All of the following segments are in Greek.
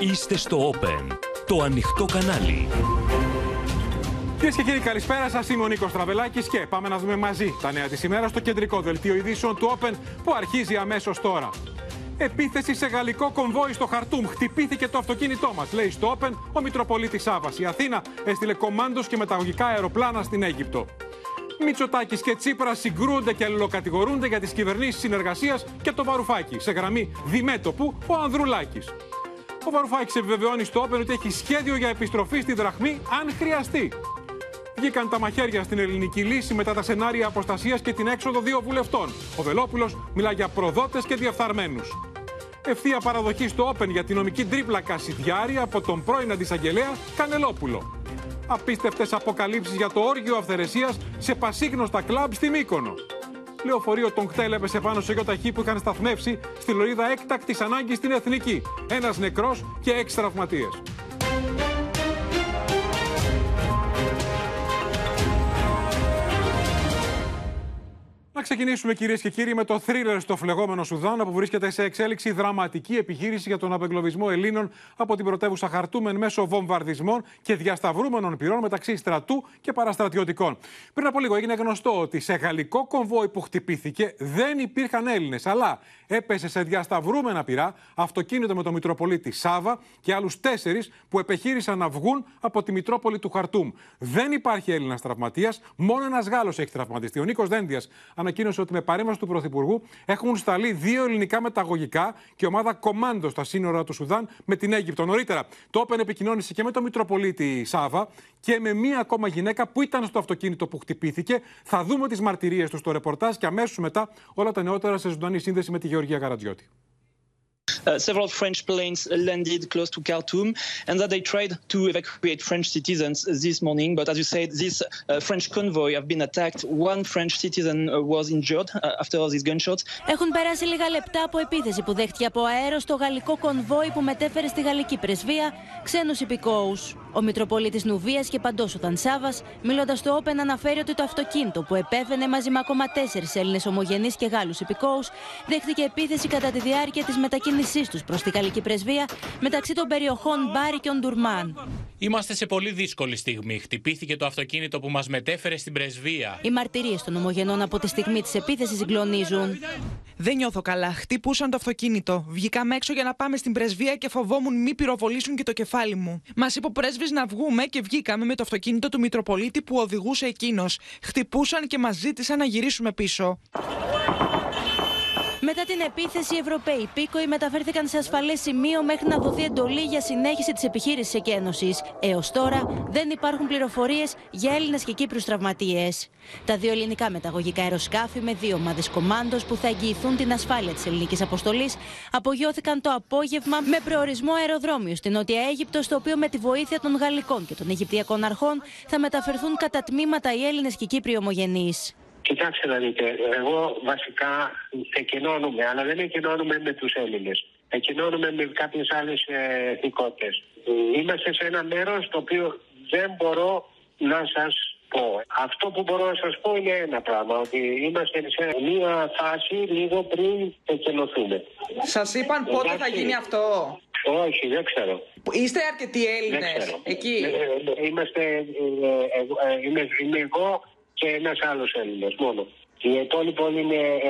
Είστε στο Open, το ανοιχτό κανάλι. Κυρίες και κύριοι, καλησπέρα σας. Είμαι ο Νίκος Τραβελάκης και πάμε να δούμε μαζί τα νέα της ημέρας στο κεντρικό δελτίο ειδήσεων του Open που αρχίζει αμέσως τώρα. Επίθεση σε γαλλικό κομβόι στο Χαρτούμ. Χτυπήθηκε το αυτοκίνητό μας, λέει στο Open ο Μητροπολίτης Σάβα. Η Αθήνα έστειλε κομμάντο και μεταγωγικά αεροπλάνα στην Αίγυπτο. Μητσοτάκης και Τσίπρας συγκρούονται και αλληλοκατηγορούνται για τις κυβερνήσεις συνεργασίας και το Βαρουφάκι. Σε γραμμή διμέτωπου ο Ανδρουλάκης. Ο Βαρουφάκη επιβεβαιώνει στο Όπεν ότι έχει σχέδιο για επιστροφή στη δραχμή αν χρειαστεί. Βγήκαν τα μαχαίρια στην ελληνική λύση μετά τα σενάρια αποστασίας και την έξοδο δύο βουλευτών. Ο Βελόπουλος μιλά για προδότες και διαφθαρμένου. Ευθεία παραδοχή στο Όπεν για την νομική τρίπλα Κασιδιάρη από τον πρώην αντισαγγελέα Κανελόπουλο. Απίστευτες αποκαλύψεις για το όργιο αυθαιρεσίας σε πασίγνωστα κλαμπ στη Μύκονο. Λεωφορείο των κτέλ έπεσε πάνω σε γιοταχή που είχαν σταθμεύσει στη λωρίδα έκτακτης ανάγκης στην Εθνική. Ένας νεκρός και έξι τραυματίες. Να ξεκινήσουμε κυρίες και κύριοι με το θρίλερ στο φλεγόμενο Σουδάν, που βρίσκεται σε εξέλιξη δραματική επιχείρηση για τον απεγκλωβισμό Ελλήνων από την πρωτεύουσα Χαρτούμεν μέσω βομβαρδισμών και διασταυρούμενων πυρών μεταξύ στρατού και παραστρατιωτικών. Πριν από λίγο έγινε γνωστό ότι σε γαλλικό κομβόι που χτυπήθηκε δεν υπήρχαν Έλληνες, αλλά έπεσε σε διασταυρούμενα πυρά αυτοκίνητο με τον Μητροπολίτη Σάβα και άλλους τέσσερις που επεχείρησαν να βγουν από τη Μητρόπολη του Χαρτούμ. Δεν υπάρχει Έλληνας τραυματίας, μόνο ένας Γάλλος έχει τραυματιστεί. Ο Νίκος Δένδιας ανακοίνωσε ότι με παρέμβαση του Πρωθυπουργού έχουν σταλεί δύο ελληνικά μεταγωγικά και ομάδα κομμάντο στα σύνορα του Σουδάν με την Αίγυπτο. Νωρίτερα, το Όπεν επικοινώνησε και με τον Μητροπολίτη Σάβα και με μία ακόμα γυναίκα που ήταν στο αυτοκίνητο που χτυπήθηκε. Θα δούμε τις μαρτυρίες τους στο ρεπορτάζ και αμέσως μετά όλα τα νεότερα σε ζωντανή σύνδεση με τη Γεωργία Καρατζιώτη. Uh, several French planes landed close to Khartoum and that they tried to evacuate French citizens this morning. But as you said, this uh, French convoy have been attacked. One French citizen uh, was injured after these gunshots. Έχουν περάσει λίγα λεπτά από επίθεση που δέχτηκε από αέρο στο γαλλικό κονβόι που μετέφερε στη γαλλική πρεσβεία ξένους υπηκόους. Ο Μητροπολίτης Νουβίας και παντός ο Τανσάβα, μιλώντας στο Όπεν, αναφέρει ότι το αυτοκίνητο που επέφαινε μαζί με ακόμα τέσσερις Έλληνες ομογενείς και Γάλλους υπηκόους δέχτηκε επίθεση κατά τη διάρκεια της μετακίνησής τους προς τη γαλλική πρεσβεία μεταξύ των περιοχών Μπάρι και Οντουρμάν. Είμαστε σε πολύ δύσκολη στιγμή. Χτυπήθηκε το αυτοκίνητο που μας μετέφερε στην πρεσβεία. Οι μαρτυρίες των ομογενών από τη στιγμή της επίθεσης συγκλονίζουν. Δεν νιώθω καλά. Χτυπούσαν το αυτοκίνητο. Βγήκαμε έξω για να πάμε στην πρεσβεία και φοβόμουν μη πυροβολήσουν και το κεφάλι μου. Μας είπε ο πρέσβης να βγούμε και βγήκαμε με το αυτοκίνητο του Μητροπολίτη που οδηγούσε εκείνος. Χτυπούσαν και μας ζήτησαν να γυρίσουμε πίσω. Μετά την επίθεση, οι Ευρωπαίοι πίκοοι μεταφέρθηκαν σε ασφαλές σημείο μέχρι να δοθεί εντολή για συνέχιση της επιχείρησης εκένωσης. Έως τώρα δεν υπάρχουν πληροφορίες για Έλληνες και Κύπρου τραυματίες. Τα δύο ελληνικά μεταγωγικά αεροσκάφη με δύο ομάδες κομμάντος που θα εγγυηθούν την ασφάλεια της ελληνικής αποστολής απογειώθηκαν το απόγευμα με προορισμό αεροδρόμιο στην Νότια Αίγυπτος, στο οποίο με τη βοήθεια των Γαλλικών και των Αιγυπτιακών αρχών θα μεταφερθούν κατά τμήματα οι Έλληνες και Κύπροι ομογενείς. Κοιτάξτε να δείτε, εγώ βασικά εκενώνουμε, αλλά δεν εκενώνουμε με τους Έλληνες. Εκενώνουμε με κάποιες άλλες ε, εθνικότητες. Είμαστε σε ένα μέρος το οποίο δεν μπορώ να σας πω. Αυτό που μπορώ να σας πω είναι ένα πράγμα, ότι είμαστε σε μια φάση λίγο πριν εκενωθούμε. Σας είπαν πότε θα γίνει αυτό; Όχι, δεν ξέρω. Είστε αρκετοί Δεν Έλληνες ξέρω. εκεί; Ε, ε, Είμαστε, ε, ε, ε, είμαι, είμαι εγώ και ένας άλλος Έλληνας μόνο. Οι υπόλοιποι όλοι είναι ε,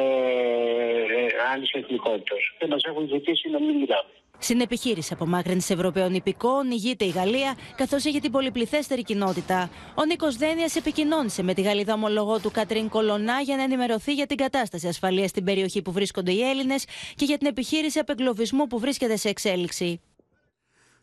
ε, άλλης εθνικότητας. Και μας έχουν ζητήσει να μην μιλάμε. Στην επιχείρηση απομάκρυνση Ευρωπαίων υπηκόων ηγείται η Γαλλία, καθώς έχει την πολυπληθέστερη κοινότητα. Ο Νίκος Δένεια επικοινώνησε με τη Γαλλίδα ομολογό του Κατρίν Κολονά για να ενημερωθεί για την κατάσταση ασφαλείας στην περιοχή που βρίσκονται οι Έλληνες και για την επιχείρηση απεγκλωβισμού που βρίσκεται σε εξέλιξη.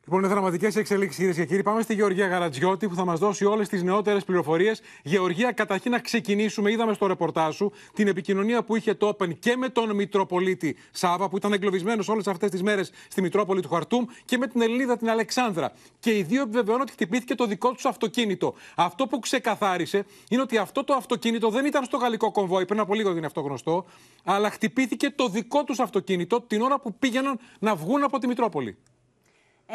Λοιπόν, είναι δραματικές εξελίξεις, κυρίες και κύριοι. Πάμε στη Γεωργία Γαρατζιώτη που θα μας δώσει όλες τις νεότερες πληροφορίες. Γεωργία, καταρχήν να ξεκινήσουμε. Είδαμε στο ρεπορτάζ σου την επικοινωνία που είχε το Open και με τον Μητροπολίτη Σάβα, που ήταν εγκλωβισμένος όλες αυτές τις μέρες στη Μητρόπολη του Χαρτούμ, και με την Ελληνίδα την Αλεξάνδρα. Και οι δύο επιβεβαιώνουν ότι χτυπήθηκε το δικό τους αυτοκίνητο. Αυτό που ξεκαθάρισε είναι ότι αυτό το αυτοκίνητο δεν ήταν στο γαλλικό κομβόι, πριν από λίγο έγινε αυτό γνωστό, αλλά χτυπήθηκε το δικό τους αυτοκίνητο την ώρα που πήγαιναν να βγουν από τη Μητρόπολη.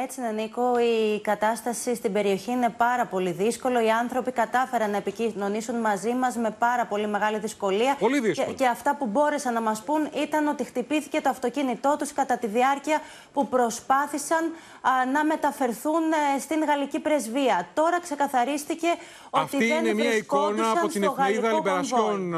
Έτσι είναι, Νίκο. Η κατάσταση στην περιοχή είναι πάρα πολύ δύσκολο. Οι άνθρωποι κατάφεραν να επικοινωνήσουν μαζί μας με πάρα πολύ μεγάλη δυσκολία. Πολύ δύσκολο. Και, και αυτά που μπόρεσαν να μας πούν ήταν ότι χτυπήθηκε το αυτοκίνητό τους κατά τη διάρκεια που προσπάθησαν να μεταφερθούν ε, στην γαλλική πρεσβεία. Τώρα ξεκαθαρίστηκε ότι Αυτή δεν είναι μια εικόνα από την εφημερίδα Λιμπερασιόν,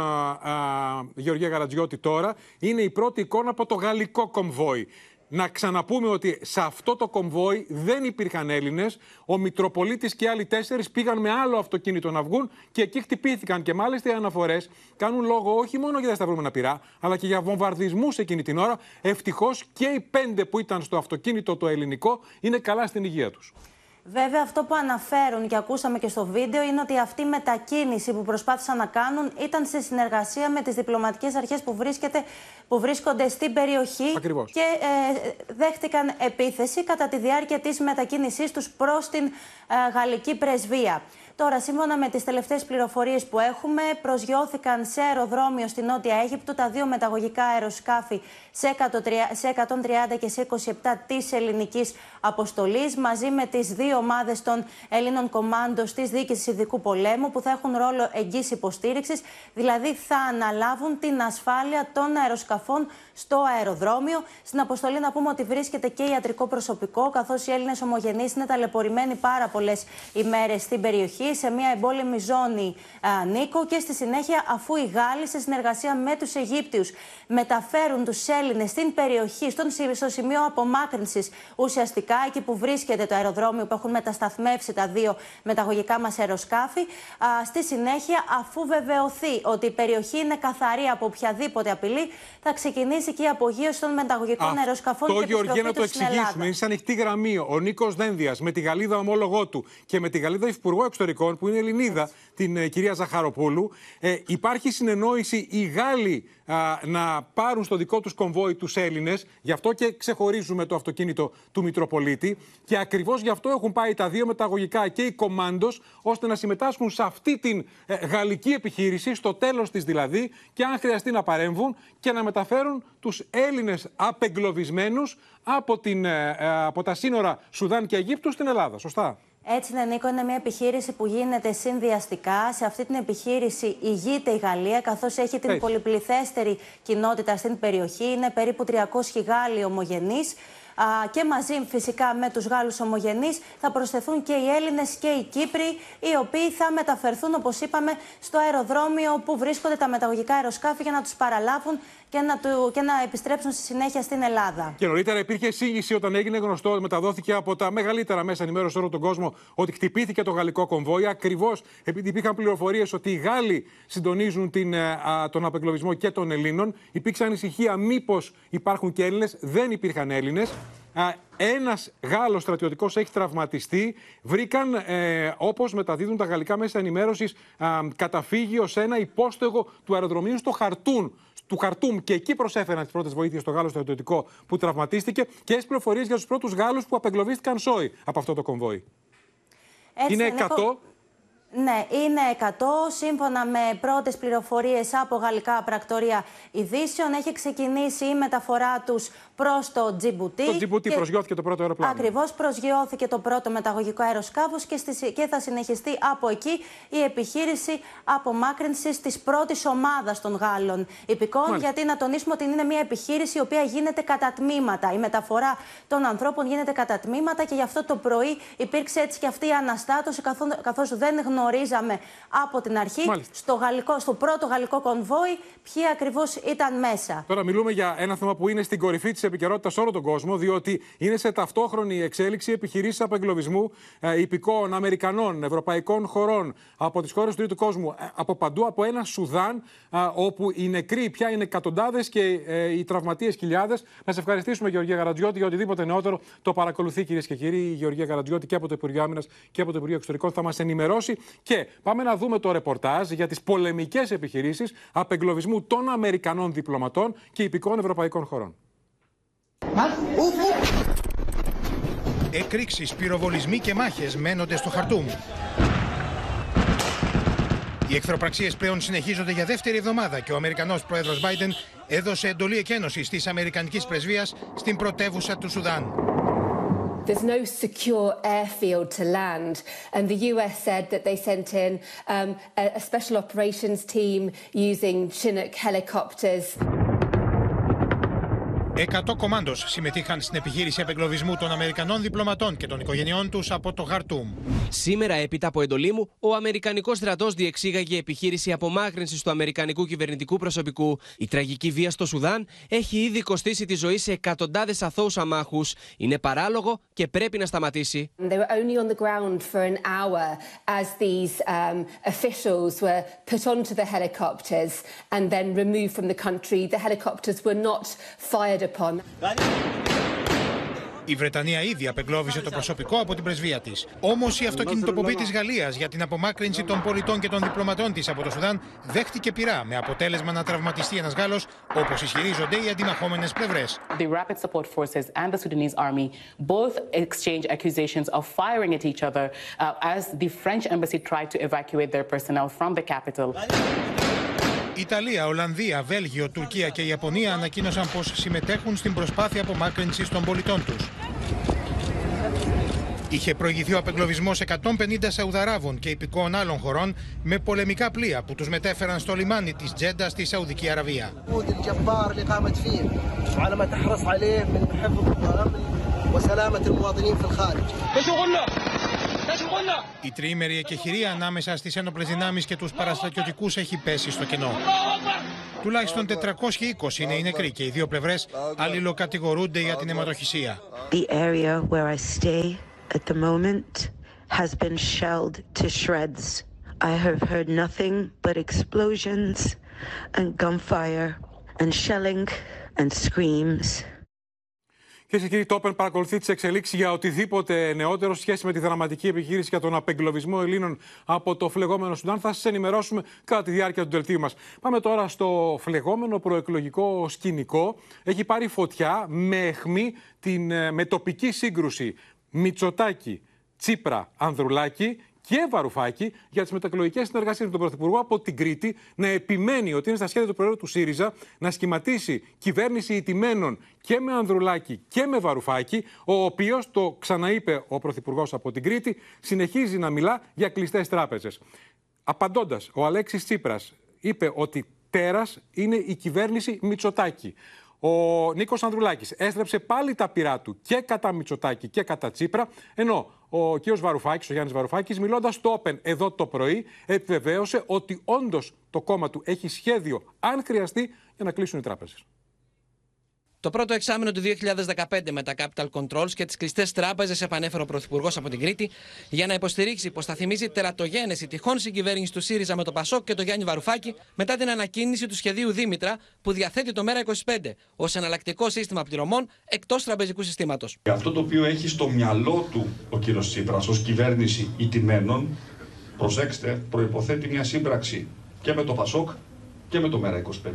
Γεωργία Γαρατζιώτη τώρα. Είναι η πρώτη εικόνα από το γαλλικό κομβόι. Να ξαναπούμε ότι σε αυτό το κομβόι δεν υπήρχαν Έλληνες. Ο Μητροπολίτης και άλλοι τέσσερις πήγαν με άλλο αυτοκίνητο να βγουν και εκεί χτυπήθηκαν. Και μάλιστα οι αναφορές κάνουν λόγο όχι μόνο για τα σταυρούμενα πυρά, αλλά και για βομβαρδισμούς εκείνη την ώρα. Ευτυχώς και οι πέντε που ήταν στο αυτοκίνητο το ελληνικό είναι καλά στην υγεία τους. Βέβαια, αυτό που αναφέρουν και ακούσαμε και στο βίντεο είναι ότι αυτή η μετακίνηση που προσπάθησαν να κάνουν ήταν σε συνεργασία με τις διπλωματικές αρχές που, που βρίσκονται στην περιοχή Ακριβώς. και ε, δέχτηκαν επίθεση κατά τη διάρκεια της μετακίνησής τους προς την ε, γαλλική πρεσβεία. Τώρα, σύμφωνα με τις τελευταίες πληροφορίες που έχουμε, προσγειώθηκαν σε αεροδρόμιο στη Νότια Αίγυπτο τα δύο μεταγωγικά αεροσκάφη σε 130 και σε 27 της ελληνικής αποστολής, μαζί με τις δύο ομάδες των Ελλήνων κομμάντο τη Διοίκηση Ειδικού Πολέμου, που θα έχουν ρόλο εγγύηση υποστήριξης, δηλαδή θα αναλάβουν την ασφάλεια των αεροσκαφών στο αεροδρόμιο. Στην αποστολή να πούμε ότι βρίσκεται και ιατρικό προσωπικό, καθώς οι Έλληνες ομογενείς είναι ταλαιπωρημένοι πάρα πολλές ημέρες στην περιοχή, σε μια εμπόλεμη ζώνη α, Νίκο. Και στη συνέχεια, αφού οι Γάλλοι, σε συνεργασία με τους Αιγύπτιους, μεταφέρουν τους Έλληνες στην περιοχή, στον, στο σημείο απομάκρυνσης ουσιαστικά, εκεί που βρίσκεται το αεροδρόμιο που έχουν μετασταθμεύσει τα δύο μεταγωγικά μας αεροσκάφη. Α, στη συνέχεια, αφού βεβαιωθεί ότι η περιοχή είναι καθαρή από οποιαδήποτε απειλή, θα ξεκινήσει και η απογείωση των μεταγωγικών αεροσκαφών το και Γεωργία να το εξηγήσουμε. Ελλάδα. Είναι σε ανοιχτή γραμμή. Ο Νίκος Δένδιας με τη Γαλλίδα ομόλογό του και με τη Γαλλίδα Υπουργό Εξωτερικών, που είναι Ελληνίδα, την ε, κυρία Ζαχαροπούλου, ε, υπάρχει συνεννόηση οι Γάλλοι να πάρουν στο δικό τους κομβόι τους Έλληνες. Γι' αυτό και ξεχωρίζουμε το αυτοκίνητο του Μητροπολίτη. Και ακριβώς γι' αυτό έχουν πάει τα δύο μεταγωγικά και οι κομάντος, ώστε να συμμετάσχουν σε αυτή την ε, γαλλική επιχείρηση, στο τέλος της δηλαδή, και αν χρειαστεί να παρέμβουν και να μεταφέρουν τους Έλληνες απεγκλωβισμένους από, την, ε, ε, από τα σύνορα Σουδάν και Αιγύπτου στην Ελλάδα. Σωστά; Έτσι είναι, Νίκο, είναι μια επιχείρηση που γίνεται συνδυαστικά. Σε αυτή την επιχείρηση ηγείται η Γαλλία, καθώς έχει την Έχει. πολυπληθέστερη κοινότητα στην περιοχή. Είναι περίπου 300 Γάλλοι ομογενείς. Α, και μαζί φυσικά με τους Γάλλους ομογενείς θα προσθεθούν και οι Έλληνες και οι Κύπροι, οι οποίοι θα μεταφερθούν, όπως είπαμε, στο αεροδρόμιο που βρίσκονται τα μεταγωγικά αεροσκάφη για να τους παραλάβουν και να, του, και να επιστρέψουν στη συνέχεια στην Ελλάδα. Και νωρίτερα υπήρχε σύγχυση όταν έγινε γνωστό, μεταδόθηκε από τα μεγαλύτερα μέσα ενημέρωσης σε όλο τον κόσμο, ότι χτυπήθηκε το γαλλικό κομβόι. Ακριβώς επειδή υπήρχαν πληροφορίες ότι οι Γάλλοι συντονίζουν την, ε, α, τον απεγκλωβισμό και των Ελλήνων. Υπήρξε ανησυχία μήπως υπάρχουν και Έλληνες. Δεν υπήρχαν Έλληνες. Ένας Γάλλος στρατιωτικός έχει τραυματιστεί. Βρήκαν, ε, όπως μεταδίδουν τα γαλλικά μέσα ενημέρωσης, καταφύγιο σε ένα υπόστεγο του αεροδρομίου στο Χαρτούν του Χαρτούμ και εκεί προσέφεραν τις πρώτες βοήθειες στο Γάλλο στρατιωτικό που τραυματίστηκε και έχει πληροφορίες για τους πρώτους Γάλλους που απεγκλωβίστηκαν σόι από αυτό το κομβόι. Έτσι Είναι Νίκο. 100. Ναι, είναι 100. Σύμφωνα με πρώτες πληροφορίες από γαλλικά πρακτορία ειδήσεων, έχει ξεκινήσει η μεταφορά τους προς το Τζιμπουτί. Το Τζιμπουτί προσγειώθηκε το πρώτο αεροπλάνο. Ακριβώς προσγειώθηκε το πρώτο μεταγωγικό αεροσκάφος και, στη- και θα συνεχιστεί από εκεί η επιχείρηση απομάκρυνσης της πρώτης ομάδας των Γάλλων υπηκών. Μάλιστα. Γιατί να τονίσουμε ότι είναι μια επιχείρηση η οποία γίνεται κατά τμήματα. Η μεταφορά των ανθρώπων γίνεται κατά τμήματα και γι' αυτό το πρωί υπήρξε έτσι και αυτή η αναστάτωση, καθώ- καθώς δεν γνωρίζαμε από την αρχή Μάλιστα. στο, γαλλικό, στο πρώτο γαλλικό κονβόι ποιοι ακριβώς ήταν μέσα. Τώρα μιλούμε για ένα θέμα που είναι στην κορυφή της επικαιρότητα σε όλο τον κόσμο, διότι είναι σε ταυτόχρονη εξέλιξη επιχειρήσεις απεγκλωβισμού ε, υπηκόων Αμερικανών, ευρωπαϊκών χωρών, από τις χώρες του τρίτου κόσμου, ε, από παντού, από ένα Σουδάν, ε, όπου οι νεκροί πια είναι εκατοντάδες και ε, οι τραυματίες χιλιάδες. Να σε ευχαριστήσουμε, Γεωργία Γαρατζιώτη, για οτιδήποτε νεότερο το παρακολουθεί, κυρίες και κύριοι. Η Γεωργία Γαρατζιώτη και από το Υπουργείο Άμυνας και από το Υπουργείο Εξωτερικών θα μας ενημερώσει. Και πάμε να δούμε το ρεπορτάζ για τις πολεμικές επιχειρήσεις απεγκλωβισμού των Αμερικανών διπλωματών και υπηκών ευρωπαϊκών χωρών. Εκρήξεις, πυροβολισμοί και μάχες μένονται στο Χαρτούμ. Οι εχθροπραξίες πλέον συνεχίζονται για δεύτερη εβδομάδα και ο Αμερικανός πρόεδρος Biden έδωσε εντολή εκένωσης της Αμερικανικής πρεσβείας στην πρωτεύουσα του Σουδάν. there's no secure airfield to land. And the US said that they sent in um, a, a special operations team using Chinook helicopters. 100 κομάντο συμμετείχαν στην επιχείρηση απεγκλωβισμού των Αμερικανών διπλωματών και των οικογενειών τους από το Χαρτούμ. Σήμερα, έπειτα από εντολή μου, ο Αμερικανικός στρατός διεξήγαγε επιχείρηση απομάκρυνσης του Αμερικανικού κυβερνητικού προσωπικού. Η τραγική βία στο Σουδάν έχει ήδη κοστίσει τη ζωή σε εκατοντάδες αθώους αμάχους. Είναι παράλογο και πρέπει να σταματήσει. They were only on the ground for an hour as these um, officials were put onto the helicopters and then removed from the country. The helicopters were not fired upon. Η Βρετανία ήδη απεγκλώβησε το προσωπικό από την πρεσβεία της. Όμως η αυτοκινητοπομπή της Γαλλίας για την απομάκρυνση των πολιτών και των διπλωματών της από το Σουδάν δέχτηκε πειρά, με αποτέλεσμα να τραυματιστεί ένας Γάλλος, όπως ισχυρίζονται οι αντιμαχόμενες πλευρές. The Rapid Support Forces and the Sudanese army both exchange accusations of firing at each other uh, as the French embassy tried to evacuate their personnel from the capital. Ιταλία, Ολλανδία, Βέλγιο, Τουρκία και Ιαπωνία ανακοίνωσαν πως συμμετέχουν στην προσπάθεια απομάκρυνσης των πολιτών τους. Είχε προηγηθεί ο απεγκλωβισμός 150 Σαουδαράβων και υπηκόων άλλων χωρών με πολεμικά πλοία που τους μετέφεραν στο λιμάνι της Τζέντα στη Σαουδική Αραβία. Η τριήμερη εκεχηρία ανάμεσα στις ένοπλες δυνάμεις και τους παραστρατιωτικούς έχει πέσει στο κενό. Τουλάχιστον 420 είναι οι νεκροί και οι δύο πλευρές αλληλοκατηγορούνται για την αιματοχυσία. The area where I stay at the moment has been shelled to shreds. I have heard nothing but explosions and gunfire and shelling and screams. Κυρίε και κύριοι, το Open παρακολουθεί τις εξελίξεις για οτιδήποτε νεότερο σχέση με τη δραματική επιχείρηση για τον απεγκλωβισμό Ελλήνων από το φλεγόμενο Σουδάν. Θα σας ενημερώσουμε κατά τη διάρκεια του δελτίου μας. Πάμε τώρα στο φλεγόμενο προεκλογικό σκηνικό. Έχει πάρει φωτιά με αιχμή την ε, με τοπική σύγκρουση Μητσοτάκη, Τσίπρα, Ανδρουλάκη και Βαρουφάκη για τις μετακλογικές συνεργασίες με τον Πρωθυπουργό από την Κρήτη να επιμένει ότι είναι στα σχέδια του Προέδρου του ΣΥΡΙΖΑ να σχηματίσει κυβέρνηση ηττημένων και με Ανδρουλάκη και με Βαρουφάκη, ο οποίος, το ξαναείπε ο Πρωθυπουργός από την Κρήτη, συνεχίζει να μιλά για κλειστές τράπεζες. Απαντώντας, ο Αλέξης Τσίπρας είπε ότι τέρας είναι η κυβέρνηση Μητσοτάκη. Ο Νίκος Ανδρουλάκης έστρεψε πάλι τα πειρά του και κατά Μητσοτάκη και κατά Τσίπρα, ενώ ο κ. Βαρουφάκης, ο Γιάννης Βαρουφάκης, μιλώντας στο Open εδώ το πρωί, επιβεβαίωσε ότι όντως το κόμμα του έχει σχέδιο, αν χρειαστεί, για να κλείσουν οι τράπεζες. Το πρώτο εξάμεινο του 2015 με τα Capital Controls και τις κλειστές τράπεζες επανέφερε ο Πρωθυπουργός από την Κρήτη για να υποστηρίξει πως θα θυμίζει τερατογένεση τυχόν συγκυβέρνησης του ΣΥΡΙΖΑ με το Πασόκ και το Γιάννη Βαρουφάκη μετά την ανακοίνηση του σχεδίου Δήμητρα που διαθέτει το ΜΕΡΑ25 ως εναλλακτικό σύστημα πληρωμών εκτός τραπεζικού συστήματος. Αυτό το οποίο έχει στο μυαλό του ο κ. Τσίπρας ως κυβέρνηση ηττημένων, προσέξτε, προποθέτει μια σύμπραξη και με το Πασόκ και με το ΜΕΡΑ25.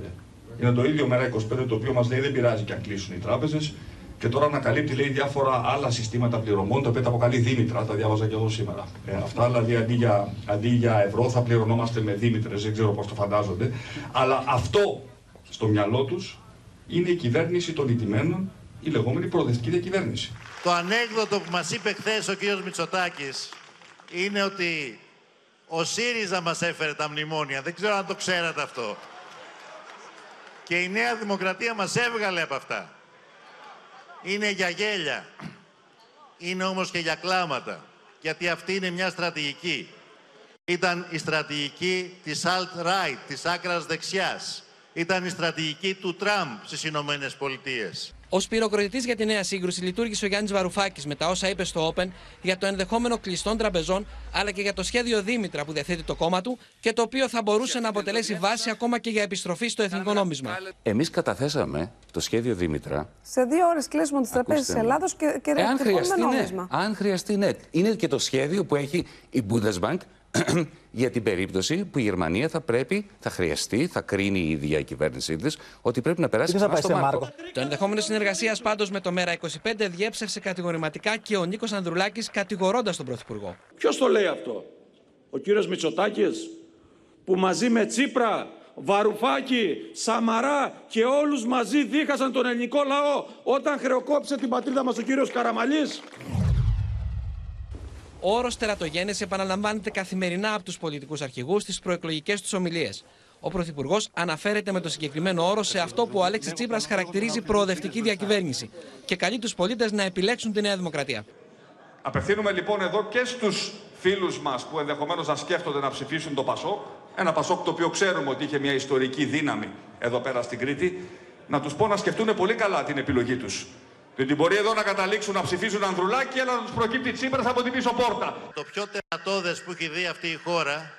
Είναι το ίδιο μέρα 25 το οποίο μας λέει δεν πειράζει και αν κλείσουν οι τράπεζες. Και τώρα ανακαλύπτει λέει διάφορα άλλα συστήματα πληρωμών, τα οποία τα αποκαλεί Δήμητρα, τα διάβαζα και εγώ σήμερα. Ε, αυτά δηλαδή αντί για, αντί για ευρώ θα πληρωνόμαστε με Δήμητρες, δεν ξέρω πώς το φαντάζονται. Αλλά αυτό στο μυαλό τους είναι η κυβέρνηση των ηττημένων, η λεγόμενη προοδευτική διακυβέρνηση. Το ανέκδοτο που μας είπε χθες ο κ. Μητσοτάκης είναι ότι ο ΣΥΡΙΖΑ μας έφερε τα μνημόνια. Δεν ξέρω αν το ξέρατε αυτό. Και η Νέα Δημοκρατία μας έβγαλε από αυτά. Είναι για γέλια. Είναι όμως και για κλάματα. Γιατί αυτή είναι μια στρατηγική. Ήταν η στρατηγική της alt-right, της άκρας δεξιάς. Ήταν η στρατηγική του Τραμπ στις Ηνωμένες Πολιτείες. Ω πυροκροτητή για τη νέα σύγκρουση λειτουργήσε ο Γιάννης Βαρουφάκης με τα όσα είπε στο Open για το ενδεχόμενο κλειστών τραπεζών αλλά και για το σχέδιο Δήμητρα που διαθέτει το κόμμα του και το οποίο θα μπορούσε να αποτελέσει βάση ακόμα και για επιστροφή στο εθνικό νόμισμα. Εμείς καταθέσαμε το σχέδιο Δήμητρα. Σε δύο ώρες κλείσουμε τις τραπέζες της Ελλάδος και, και ε, αν χρειαστεί, ναι. νόμισμα. Αν χρειαστεί, ναι. Είναι και το σχέδιο που έχει η Bundesbank για την περίπτωση που η Γερμανία θα πρέπει, θα χρειαστεί, θα κρίνει η ίδια η κυβέρνησή της ότι πρέπει να περάσει ξανά στο Μάρκο. Το ενδεχόμενο συνεργασίας πάντως με το ΜΕΡΑ25 διέψευσε κατηγορηματικά και ο Νίκος Ανδρουλάκης κατηγορώντας τον Πρωθυπουργό. Ποιος το λέει αυτό, ο κύριος Μητσοτάκης, που μαζί με Τσίπρα, Βαρουφάκη, Σαμαρά και όλους μαζί δίχασαν τον ελληνικό λαό όταν χρεοκόπησε την πατρίδα μας ο κύριος Καραμαλής; Ο όρος τερατογένεση επαναλαμβάνεται καθημερινά από τους πολιτικούς αρχηγούς στις προεκλογικές τους ομιλίες. Ο Πρωθυπουργός αναφέρεται με το συγκεκριμένο όρο σε αυτό που ο Αλέξης Τσίπρας χαρακτηρίζει προοδευτική διακυβέρνηση και καλεί τους πολίτες να επιλέξουν τη Νέα Δημοκρατία. Απευθύνουμε λοιπόν εδώ και στους φίλους μας που ενδεχομένως να σκέφτονται να ψηφίσουν το Πασόκ, ένα Πασόκ το οποίο ξέρουμε ότι είχε μια ιστορική δύναμη εδώ πέρα στην Κρήτη, να τους πω να σκεφτούν πολύ καλά την επιλογή τους. Διότι μπορεί εδώ να καταλήξουν να ψηφίσουν Ανδρουλάκη, αλλά να τους προκύπτει Τσίπρας από την πίσω πόρτα. Το πιο τερατώδες που έχει δει αυτή η χώρα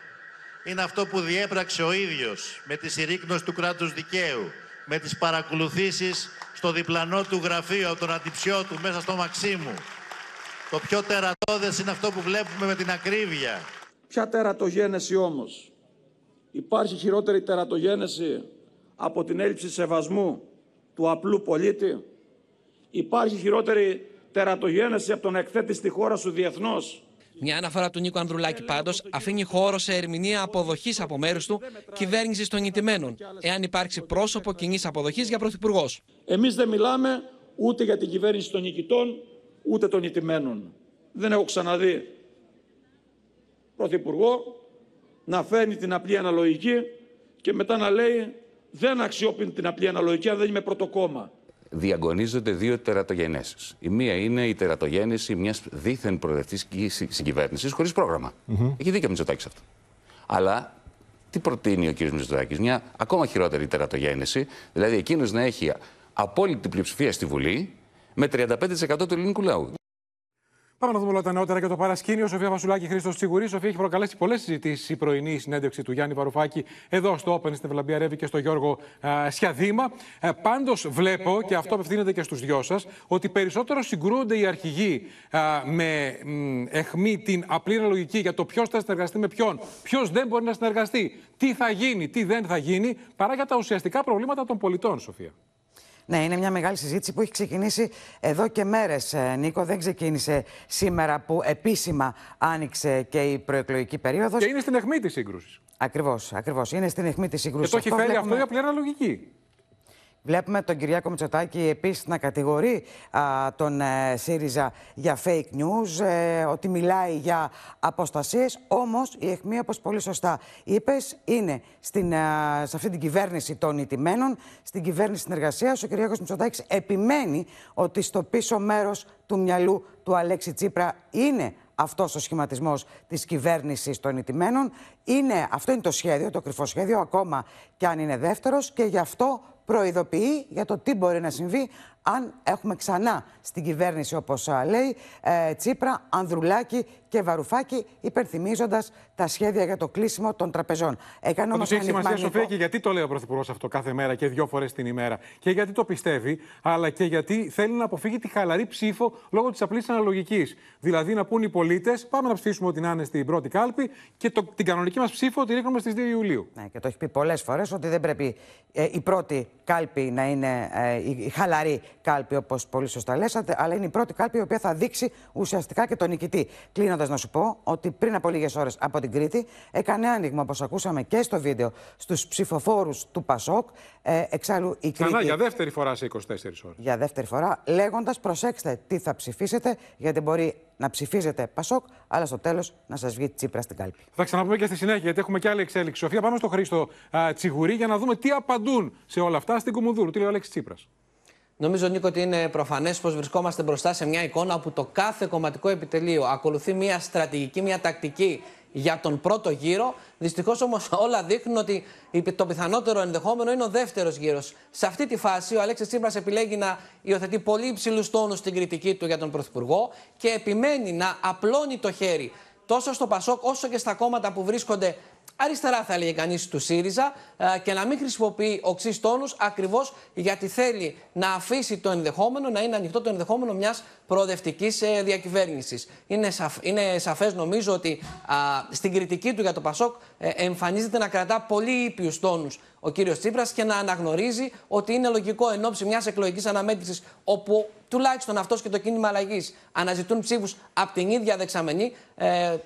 είναι αυτό που διέπραξε ο ίδιος με τη συρρήκνωση του κράτους δικαίου, με τις παρακολουθήσεις στο διπλανό του γραφείο από τον αντιψιό του μέσα στο Μαξίμου. Το πιο τερατώδες είναι αυτό που βλέπουμε με την ακρίβεια. Ποια τερατογένεση όμως; Υπάρχει χειρότερη τερατογένεση από την έλλειψη σεβασμού του απλού πολίτη; Υπάρχει χειρότερη τερατογένεση από τον εκθέτη στη χώρα σου διεθνώς. Μια αναφορά του Νίκο Ανδρουλάκη πάντως αφήνει χώρο σε ερμηνεία αποδοχής από μέρους του κυβέρνησης των νητημένων, εάν υπάρξει πρόσωπο κοινής αποδοχής για πρωθυπουργός. Εμείς δεν μιλάμε ούτε για την κυβέρνηση των νικητών, ούτε των νητημένων. Δεν έχω ξαναδεί πρωθυπουργό να φέρνει την απλή αναλογική και μετά να λέει δεν αξιοποιεί την απλή αναλογική αν δεν είμαι πρωτοκόμμα διαγωνίζονται δύο τερατογενέσεις. Η μία είναι η τερατογένεση μιας δίθεν προοδευτική συγκυβέρνησης χωρίς πρόγραμμα. Mm-hmm. Έχει δίκιο Μητσοτάκης αυτό. Αλλά τι προτείνει ο κ. Μητσοτάκης, μια ακόμα χειρότερη τερατογένεση, δηλαδή εκείνος να έχει απόλυτη πλειοψηφία στη Βουλή με 35% του ελληνικού λαού. Πάμε να δούμε όλα τα νεότερα για το παρασκήνιο. Σοφία Βασουλάκη, Χρήστος Τσιγουρής. Σοφία έχει προκαλέσει πολλές συζητήσεις η πρωινή συνέντευξη του Γιάννη Βαρουφάκη εδώ στο Open, στην Ευλαμπία Ρεύη και στο Γιώργο α, Σιαδήμα. Ε, Πάντως βλέπω, και αυτό απευθύνεται και στους δυο σας, ότι περισσότερο συγκρούονται οι αρχηγοί με μ, εχμή την απλή λογική για το ποιος θα συνεργαστεί με ποιον, ποιος δεν μπορεί να συνεργαστεί, τι θα γίνει, τι δεν θα γίνει, παρά για τα ουσιαστικά προβλήματα των πολιτών, Σοφία. Ναι, είναι μια μεγάλη συζήτηση που έχει ξεκινήσει εδώ και μέρες, Νίκο. Δεν ξεκίνησε σήμερα που επίσημα άνοιξε και η προεκλογική περίοδος. Και είναι στην αιχμή της σύγκρουσης. Ακριβώς, ακριβώς. Είναι στην αιχμή της σύγκρουση. Και το έχει φέρει αυτό η απλή αναλογική. Βλέπουμε τον Κυριάκο Μητσοτάκη επίσης να κατηγορεί α, τον ε, ΣΥΡΙΖΑ για fake news, ε, ότι μιλάει για αποστασίες. Όμως η αιχμή, όπως πολύ σωστά είπες, είναι στην, ε, σε αυτή την κυβέρνηση των ηττημένων, στην κυβέρνηση συνεργασίας. Ο Κυριάκος Μητσοτάκης επιμένει ότι στο πίσω μέρος του μυαλού του Αλέξη Τσίπρα είναι αυτός ο σχηματισμός της κυβέρνησης των ηττημένων. Είναι, αυτό είναι το σχέδιο, το κρυφό σχέδιο, ακόμα και αν είναι δεύτερος και γι' αυτό προειδοποιεί για το τι μπορεί να συμβεί αν έχουμε ξανά στην κυβέρνηση, όπως λέει, ε, Τσίπρα, Ανδρουλάκη και Βαρουφάκη, υπενθυμίζοντα τα σχέδια για το κλείσιμο των τραπεζών. Έκανε όμως έχει σημασία, Σοφία, και γιατί το λέει ο Πρωθυπουργός αυτό κάθε μέρα και δύο φορές την ημέρα. Και γιατί το πιστεύει, αλλά και γιατί θέλει να αποφύγει τη χαλαρή ψήφο λόγω της απλής αναλογικής. Δηλαδή να πούν οι πολίτες, πάμε να ψηφίσουμε ότι να είναι στην πρώτη κάλπη και το, την κανονική μας ψήφο τη ρίχνουμε στις 2 Ιουλίου. Ναι, και το έχει πει πολλές φορές ότι δεν πρέπει ε, η πρώτη κάλπη να είναι ε, η χαλαρή κάλπη, όπως πολύ σωστά λέσατε, αλλά είναι η πρώτη κάλπη η οποία θα δείξει ουσιαστικά και τον νικητή. Κλείνοντας, να σου πω ότι πριν από λίγες ώρες από την Κρήτη έκανε άνοιγμα, όπως ακούσαμε και στο βίντεο, στους ψηφοφόρους του Πασόκ. Ε, εξάλλου η Κρήτη. Ξανά για δεύτερη φορά σε 24 ώρες. Για δεύτερη φορά, λέγοντας προσέξτε τι θα ψηφίσετε, γιατί μπορεί να ψηφίζετε Πασόκ, αλλά στο τέλος να σας βγει Τσίπρα στην κάλπη. Θα ξαναπούμε και στη συνέχεια, γιατί έχουμε και άλλη εξέλιξη. Σοφία, πάμε στο Χρήστο α, Τσιγουρή για να δούμε τι απαντούν σε όλα αυτά στην Κουμουνδούρου. Τι λέει ο Αλέξης Τσίπρας. Νομίζω, Νίκο, ότι είναι προφανές πως βρισκόμαστε μπροστά σε μια εικόνα όπου το κάθε κομματικό επιτελείο ακολουθεί μια στρατηγική, μια τακτική για τον πρώτο γύρο. Δυστυχώς όμως όλα δείχνουν ότι το πιθανότερο ενδεχόμενο είναι ο δεύτερος γύρος. Σε αυτή τη φάση ο Αλέξης Τσίπρας επιλέγει να υιοθετεί πολύ υψηλούς τόνους στην κριτική του για τον Πρωθυπουργό και επιμένει να απλώνει το χέρι τόσο στο Πασόκ όσο και στα κόμματα που βρίσκονται αριστερά, θα έλεγε κανείς, του ΣΥΡΙΖΑ ε, και να μην χρησιμοποιεί οξύς τόνους ακριβώς γιατί θέλει να αφήσει το ενδεχόμενο, να είναι ανοιχτό το ενδεχόμενο μιας προοδευτικής ε, διακυβέρνησης. Είναι, σαφ, είναι σαφές, νομίζω, ότι στην κριτική του για το Πασόκ ε, εμφανίζεται να κρατά πολύ ήπιους τόνους ο κύριος Τσίπρας και να αναγνωρίζει ότι είναι λογικό εν ώψη μιας εκλογικής αναμέτρησης όπου τουλάχιστον αυτός και το κίνημα αλλαγής αναζητούν ψήφους από την ίδια δεξαμενή,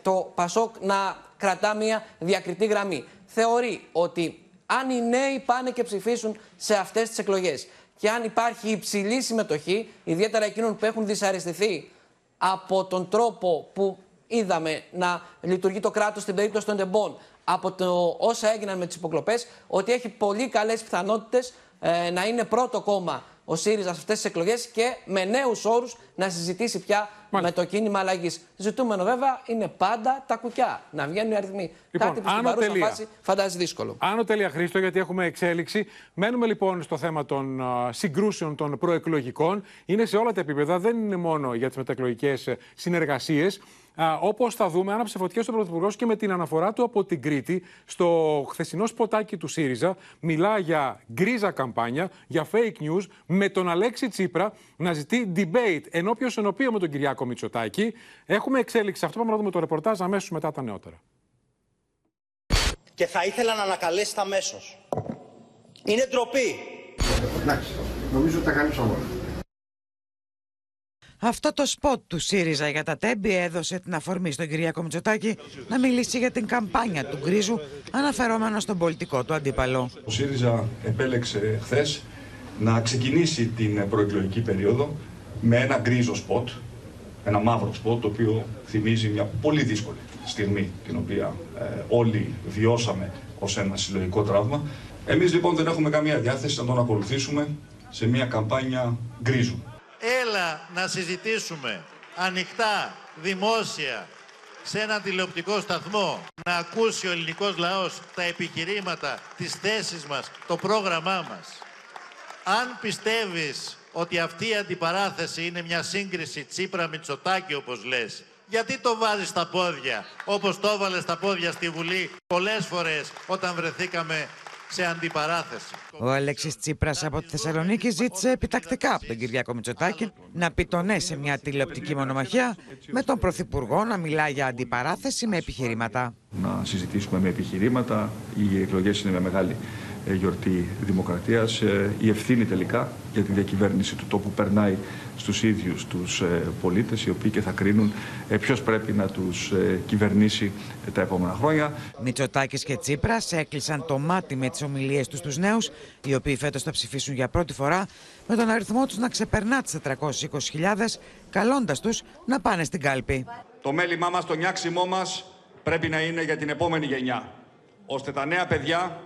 το Πασόκ να κρατά μια διακριτή γραμμή. Θεωρεί ότι αν οι νέοι πάνε και ψηφίσουν σε αυτές τις εκλογές και αν υπάρχει υψηλή συμμετοχή, ιδιαίτερα εκείνων που έχουν δυσαρεστηθεί από τον τρόπο που είδαμε να λειτουργεί το κράτος στην περίπτωση των τεμπών από το όσα έγιναν με τις υποκλοπές, ότι έχει πολύ καλές πιθανότητες ε, να είναι πρώτο κόμμα ο ΣΥΡΙΖΑ σε αυτές τις εκλογές και με νέους όρους να συζητήσει πια με το κίνημα αλλαγής. Ζητούμενο βέβαια είναι πάντα τα κουκιά. Να βγαίνουν οι αριθμοί. Λοιπόν, Κάτι που στην άνω παρούσα τελεία. φάση φαντάζει δύσκολο. Άνω τέλεια Χρήστο, γιατί έχουμε εξέλιξη. Μένουμε λοιπόν στο θέμα των α, συγκρούσεων των προεκλογικών. Είναι σε όλα τα επίπεδα, δεν είναι μόνο για τις μεταεκλογικές συνεργασίες. Όπως θα δούμε, άναψε φωτιέ ο Πρωθυπουργός και με την αναφορά του από την Κρήτη στο χθεσινό σποτάκι του ΣΥΡΙΖΑ. Μιλά για γκρίζα καμπάνια, για fake news, με τον Αλέξη Τσίπρα να ζητεί debate ενώπιο ενωπίο με τον Κυριάκο Μητσοτάκη. Έχουμε εξέλιξη. Αυτό πάμε να δούμε το ρεπορτάζ αμέσως μετά τα νεότερα. και θα ήθελα να ανακαλέσετε αμέσως. Είναι ντροπή. Εντάξει, νομίζω ότι τα καλύψαμε όλα. Αυτό το σποτ του ΣΥΡΙΖΑ για τα Τέμπη έδωσε την αφορμή στον Κυριάκο Μητσοτάκη να μιλήσει για την καμπάνια του γκρίζου αναφερόμενο στον πολιτικό του αντίπαλο. Ο ΣΥΡΙΖΑ επέλεξε χθες να ξεκινήσει την προεκλογική περίοδο με ένα γκρίζο σποτ, ένα μαύρο σποτ, το οποίο θυμίζει μια πολύ δύσκολη στιγμή την οποία ε, όλοι βιώσαμε ως ένα συλλογικό τραύμα. Εμείς λοιπόν δεν έχουμε καμία διάθεση να τον ακολουθήσουμε σε μια καμπάνια γκρίζου. Έλα να συζητήσουμε ανοιχτά, δημόσια, σε ένα τηλεοπτικό σταθμό, να ακούσει ο ελληνικός λαός τα επιχειρήματα, τις θέσεις μας, το πρόγραμμά μας. Αν πιστεύεις ότι αυτή η αντιπαράθεση είναι μια σύγκριση Τσίπρα-Μητσοτάκη όπως λες, γιατί το βάζεις στα πόδια, όπως το έβαλες στα πόδια στη Βουλή πολλές φορές όταν βρεθήκαμε σε αντιπαράθεση. Ο Αλέξης Τσίπρας από τη Θεσσαλονίκη ζήτησε επιτακτικά από τον Κυριάκο Μητσοτάκη να πει το ναι σε μια τηλεοπτική μονομαχία με τον Πρωθυπουργό να μιλά για αντιπαράθεση με επιχειρήματα. Να συζητήσουμε με επιχειρήματα. Οι εκλογές είναι με μεγάλη ε, γιορτή δημοκρατίας. Ε, Η ευθύνη τελικά για τη διακυβέρνηση του τόπου περνάει στους ίδιους τους ε, πολίτες οι οποίοι και θα κρίνουν ε, ποιος πρέπει να τους ε, κυβερνήσει ε, τα επόμενα χρόνια. Μητσοτάκης και Τσίπρας έκλεισαν το μάτι με τις ομιλίες τους στους νέους, οι οποίοι φέτος θα ψηφίσουν για πρώτη φορά, με τον αριθμό τους να ξεπερνά τις 420.000, καλώντας τους να πάνε στην κάλπη. Το μέλημά μας, το νιάξιμό μας πρέπει να είναι για την επόμενη γενιά. Ώστε τα νέα παιδιά,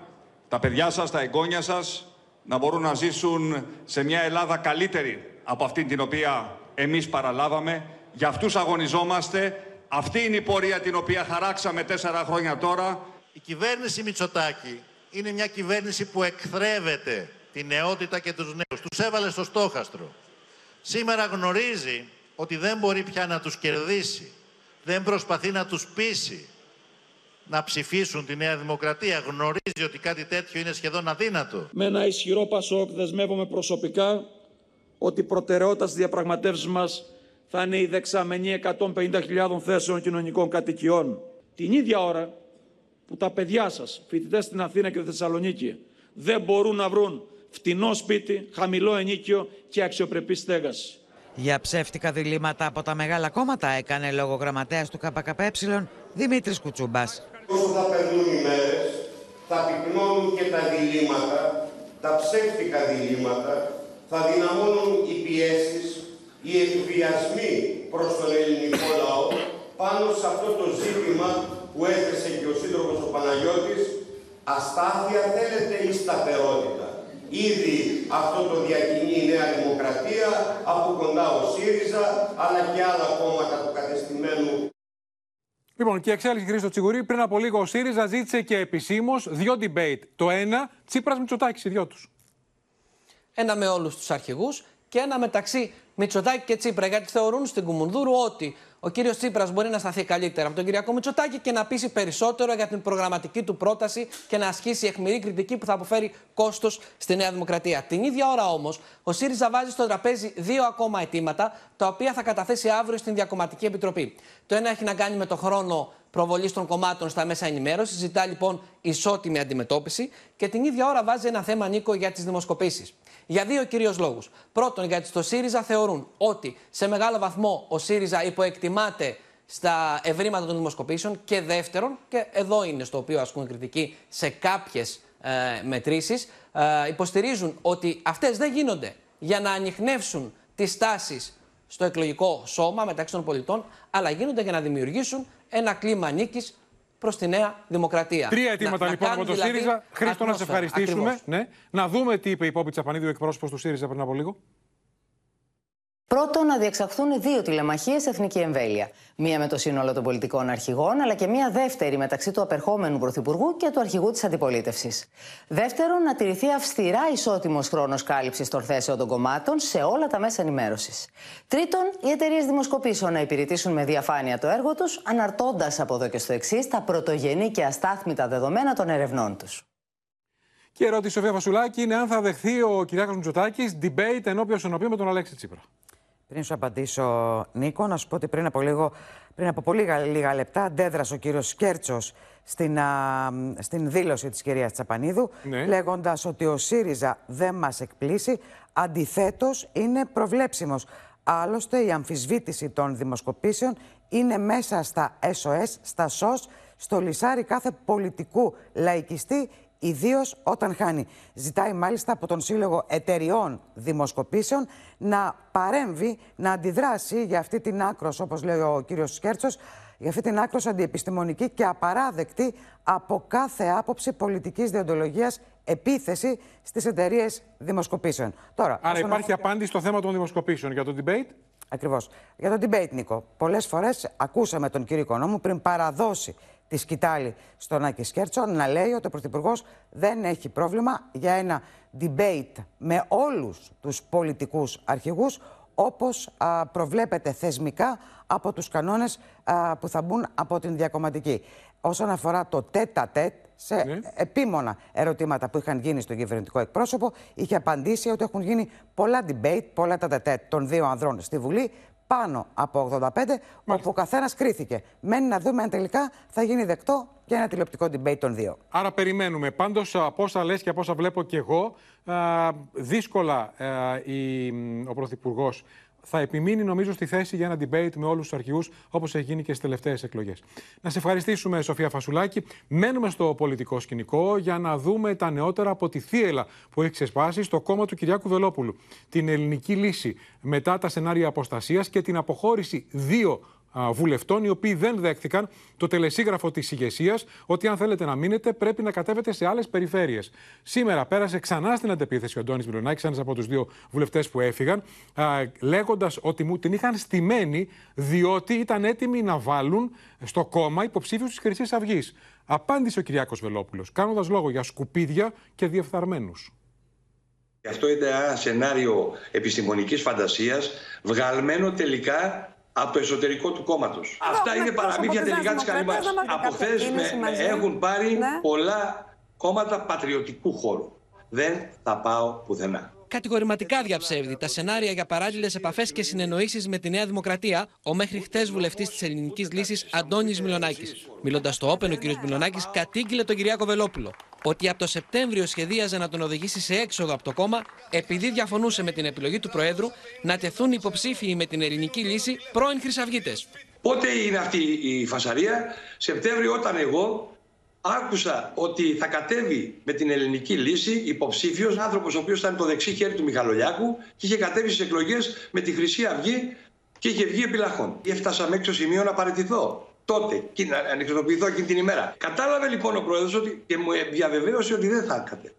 τα παιδιά σας, τα εγγόνια σας, να μπορούν να ζήσουν σε μια Ελλάδα καλύτερη από αυτή την οποία εμείς παραλάβαμε. Για αυτούς αγωνιζόμαστε. Αυτή είναι η πορεία την οποία χαράξαμε τέσσερα χρόνια τώρα. Η κυβέρνηση Μητσοτάκη είναι μια κυβέρνηση που εκθρέβεται τη νεότητα και τους νέους. Τους έβαλε στο στόχαστρο. Σήμερα γνωρίζει ότι δεν μπορεί πια να τους κερδίσει. Δεν προσπαθεί να τους πείσει να ψηφίσουν τη Νέα Δημοκρατία. Γνωρίζει ότι κάτι τέτοιο είναι σχεδόν αδύνατο. Με ένα ισχυρό Πασόκ δεσμεύομαι προσωπικά ότι η προτεραιότητα στις διαπραγματεύσεις μας θα είναι η δεξαμενή 150.000 θέσεων κοινωνικών κατοικιών. Την ίδια ώρα που τα παιδιά σας, φοιτητές στην Αθήνα και τη Θεσσαλονίκη, δεν μπορούν να βρουν φτηνό σπίτι, χαμηλό ενίκιο και αξιοπρεπή στέγαση. Για ψεύτικα διλήμματα από τα μεγάλα κόμματα έκανε λόγο γραμματέας του ΚΚΕ Δημήτρης Κουτσούμπας. Όσο θα περνούν οι μέρες, θα πυκνώνουν και τα διλήμματα, τα ψεύτικα διλήμματα, θα δυναμώνουν οι πιέσεις, οι εκβιασμοί προς τον ελληνικό λαό πάνω σε αυτό το ζήτημα που έθεσε και ο σύντροφος ο Παναγιώτης, αστάθεια θέλετε ή σταθερότητα; Ήδη αυτό το διακινεί η Νέα Δημοκρατία, από κοντά ο ΣΥΡΙΖΑ, αλλά και άλλα κόμματα του κατεστημένου Λοιπόν, και η εξέλιξη Χρήστο Τσιγουρή. Πριν από λίγο ο ΣΥΡΙΖΑ ζήτησε και επισήμως δύο debate. Το ένα, Τσίπρας Μητσοτάκης, οι δυο τους. Ένα με όλους τους αρχηγούς και ένα μεταξύ Μητσοτάκη και Τσίπρα. Γιατί θεωρούν στην Κουμουνδούρου ότι ο κύριος Τσίπρας μπορεί να σταθεί καλύτερα από τον Κυριακό Μητσοτάκη και να πείσει περισσότερο για την προγραμματική του πρόταση και να ασκήσει αιχμηρή κριτική που θα αποφέρει κόστος στη Νέα Δημοκρατία. Την ίδια ώρα όμως, ο ΣΥΡΙΖΑ βάζει στο τραπέζι δύο ακόμα αιτήματα, τα οποία θα καταθέσει αύριο στην Διακομματική Επιτροπή. Το ένα έχει να κάνει με το χρόνο προβολή των κομμάτων στα μέσα ενημέρωσης, ζητά λοιπόν ισότιμη αντιμετώπιση και την ίδια ώρα βάζει ένα θέμα Νίκο για τις δημοσκοπήσεις. Για δύο κυρίως λόγους. Πρώτον, γιατί στο ΣΥΡΙΖΑ θεωρούν ότι σε μεγάλο βαθμό ο ΣΥΡΙΖΑ υποεκτιμάται στα ευρήματα των δημοσκοπήσεων. Και δεύτερον, και εδώ είναι στο οποίο ασκούν κριτική σε κάποιες ε, μετρήσεις, ε, υποστηρίζουν ότι αυτές δεν γίνονται για να ανοιχνεύσουν τις τάσεις στο εκλογικό σώμα μεταξύ των πολιτών, αλλά γίνονται για να δημιουργήσουν ένα κλίμα νίκης προς τη νέα δημοκρατία. Τρία αιτήματα Να- να λοιπόν από κάνουν το δηλαδή ΣΥΡΙΖΑ. Χρήστο, να σε ατμόσφαιρα. ευχαριστήσουμε. Ακριβώς. Ναι. Να δούμε τι είπε η Πόπη Τσαπανίδη, ο εκπρόσωπος του ΣΥΡΙΖΑ πριν από λίγο. Πρώτον, να διεξαχθούν δύο τηλεμαχίες σε εθνική εμβέλεια. Μία με το σύνολο των πολιτικών αρχηγών, αλλά και μία δεύτερη μεταξύ του απερχόμενου Πρωθυπουργού και του αρχηγού της αντιπολίτευσης. Δεύτερον, να τηρηθεί αυστηρά ισότιμος χρόνος κάλυψης των θέσεων των κομμάτων σε όλα τα μέσα ενημέρωσης. Τρίτον, οι εταιρείες δημοσκοπήσεων να υπηρετήσουν με διαφάνεια το έργο τους, αναρτώντας από εδώ και στο εξής τα πρωτογενή και αστάθμητα δεδομένα των ερευνών τους. Και η ερώτηση Σοφία Φασουλάκη είναι αν θα δεχθεί ο Κυριάκος Μητσοτάκης debate ενώπιον ενώπιον με τον Αλέξη Τσίπρα. Πριν σου απαντήσω, Νίκο, να σου πω ότι πριν από, λίγο, πριν από πολύ λίγα, λίγα λεπτά αντέδρασε ο κύριος Σκέρτσος στην, α, στην δήλωση της κυρίας Τσαπανίδου, Ναι. λέγοντας ότι ο ΣΥΡΙΖΑ δεν μας εκπλήσει, αντιθέτως είναι προβλέψιμος. Άλλωστε, η αμφισβήτηση των δημοσκοπήσεων είναι μέσα στα SOS, στα SOS, στο λισάρι κάθε πολιτικού λαϊκιστή Ιδίως όταν χάνει. Ζητάει μάλιστα από τον Σύλλογο Εταιριών Δημοσκοπήσεων να παρέμβει, να αντιδράσει για αυτή την άκρος, όπως λέει ο κύριος Σκέρτσος, για αυτή την άκρος αντιεπιστημονική και απαράδεκτη από κάθε άποψη πολιτικής διοντολογίας επίθεση στις εταιρείες δημοσκοπήσεων. Τώρα, Άρα όσον υπάρχει αφορά- απάντηση στο θέμα των δημοσκοπήσεων για το debate; Ακριβώς. Για το debate, Νίκο. Πολλές φορές ακούσαμε τον κύριο Οικονόμου πριν παραδώσει τη σκητάλη στον Άκη Σκέρτσο να λέει ότι ο Πρωθυπουργός δεν έχει πρόβλημα για ένα debate με όλους τους πολιτικούς αρχηγούς όπως α, προβλέπεται θεσμικά από τους κανόνες α, που θα μπουν από την διακομματική. Όσον αφορά το τέτα τέτ, σε επίμονα ερωτήματα που είχαν γίνει στον κυβερνητικό εκπρόσωπο, είχε απαντήσει ότι έχουν γίνει πολλά debate, πολλά τέτα τέτ των δύο ανδρών στη Βουλή, πάνω από 85, όπου ο καθένας κρίθηκε. Μένει να δούμε αν τελικά θα γίνει δεκτό και ένα τηλεοπτικό debate των δύο. Άρα περιμένουμε. Πάντως, από όσα λες και από όσα βλέπω και εγώ, α, δύσκολα α, η, μ, ο Πρωθυπουργός θα επιμείνει, νομίζω, στη θέση για ένα debate με όλους τους αρχηγούς, όπως έχει γίνει και στις τελευταίες εκλογές. Να σε ευχαριστήσουμε, Σοφία Φασουλάκη. Μένουμε στο πολιτικό σκηνικό για να δούμε τα νεότερα από τη θύελα που έχει ξεσπάσει στο κόμμα του Κυριάκου Βελόπουλου. Την ελληνική λύση μετά τα σενάρια αποστασίας και την αποχώρηση δύο α, βουλευτών οι οποίοι δεν δέχτηκαν το τελεσίγραφο της ηγεσίας ότι αν θέλετε να μείνετε πρέπει να κατέβετε σε άλλες περιφέρειες. Σήμερα πέρασε ξανά στην αντεπίθεση ο Αντώνης Μιλονάκης, ένας από τους δύο βουλευτές που έφυγαν, λέγοντας ότι μου την είχαν στημένη διότι ήταν έτοιμοι να βάλουν στο κόμμα υποψήφιους της Χρυσής Αυγής. Απάντησε ο Κυριάκος Βελόπουλος, κάνοντας λόγο για σκουπίδια και διεφθαρμένους. Αυτό ήταν ένα σενάριο επιστημονικής φαντασίας βγαλμένο τελικά από το εσωτερικό του κόμματος. Αυτά είναι παραμύθια τελικά της Καλυμάς. Από χθε έχουν πάρει πολλά κόμματα πατριωτικού χώρου. Δεν θα πάω πουθενά. Κατηγορηματικά διαψεύδει τα σενάρια για παράλληλες επαφές και συνεννοήσεις με τη Νέα Δημοκρατία ο μέχρι χτες βουλευτής της Ελληνικής Λύσης Αντώνης Μιλονάκης. Μιλώντας στο Όπεν, ο κ. Μιλονάκης κατήγγειλε τον Κυριάκο Βελόπουλο ότι από το Σεπτέμβριο σχεδίαζε να τον οδηγήσει σε έξοδο από το κόμμα επειδή διαφωνούσε με την επιλογή του Προέδρου να τεθούν υποψήφιοι με την Ελληνική Λύση πρώην Χρυσαυγίτες. Πότε είναι αυτή η φασαρία, Σεπτέμβριο όταν εγώ άκουσα ότι θα κατέβει με την ελληνική λύση υποψήφιος άνθρωπος ο οποίος ήταν το δεξί χέρι του Μιχαλολιάκου και είχε κατέβει στις εκλογές με τη Χρυσή Αυγή και είχε βγει επιλαχών. Έφτασα μέχρι το σημείο να παραιτηθώ τότε και να ανεξαρτοποιηθώ εκείνη την ημέρα. Κατάλαβε λοιπόν ο πρόεδρος ότι και μου διαβεβαίωσε ότι δεν θα έκατε.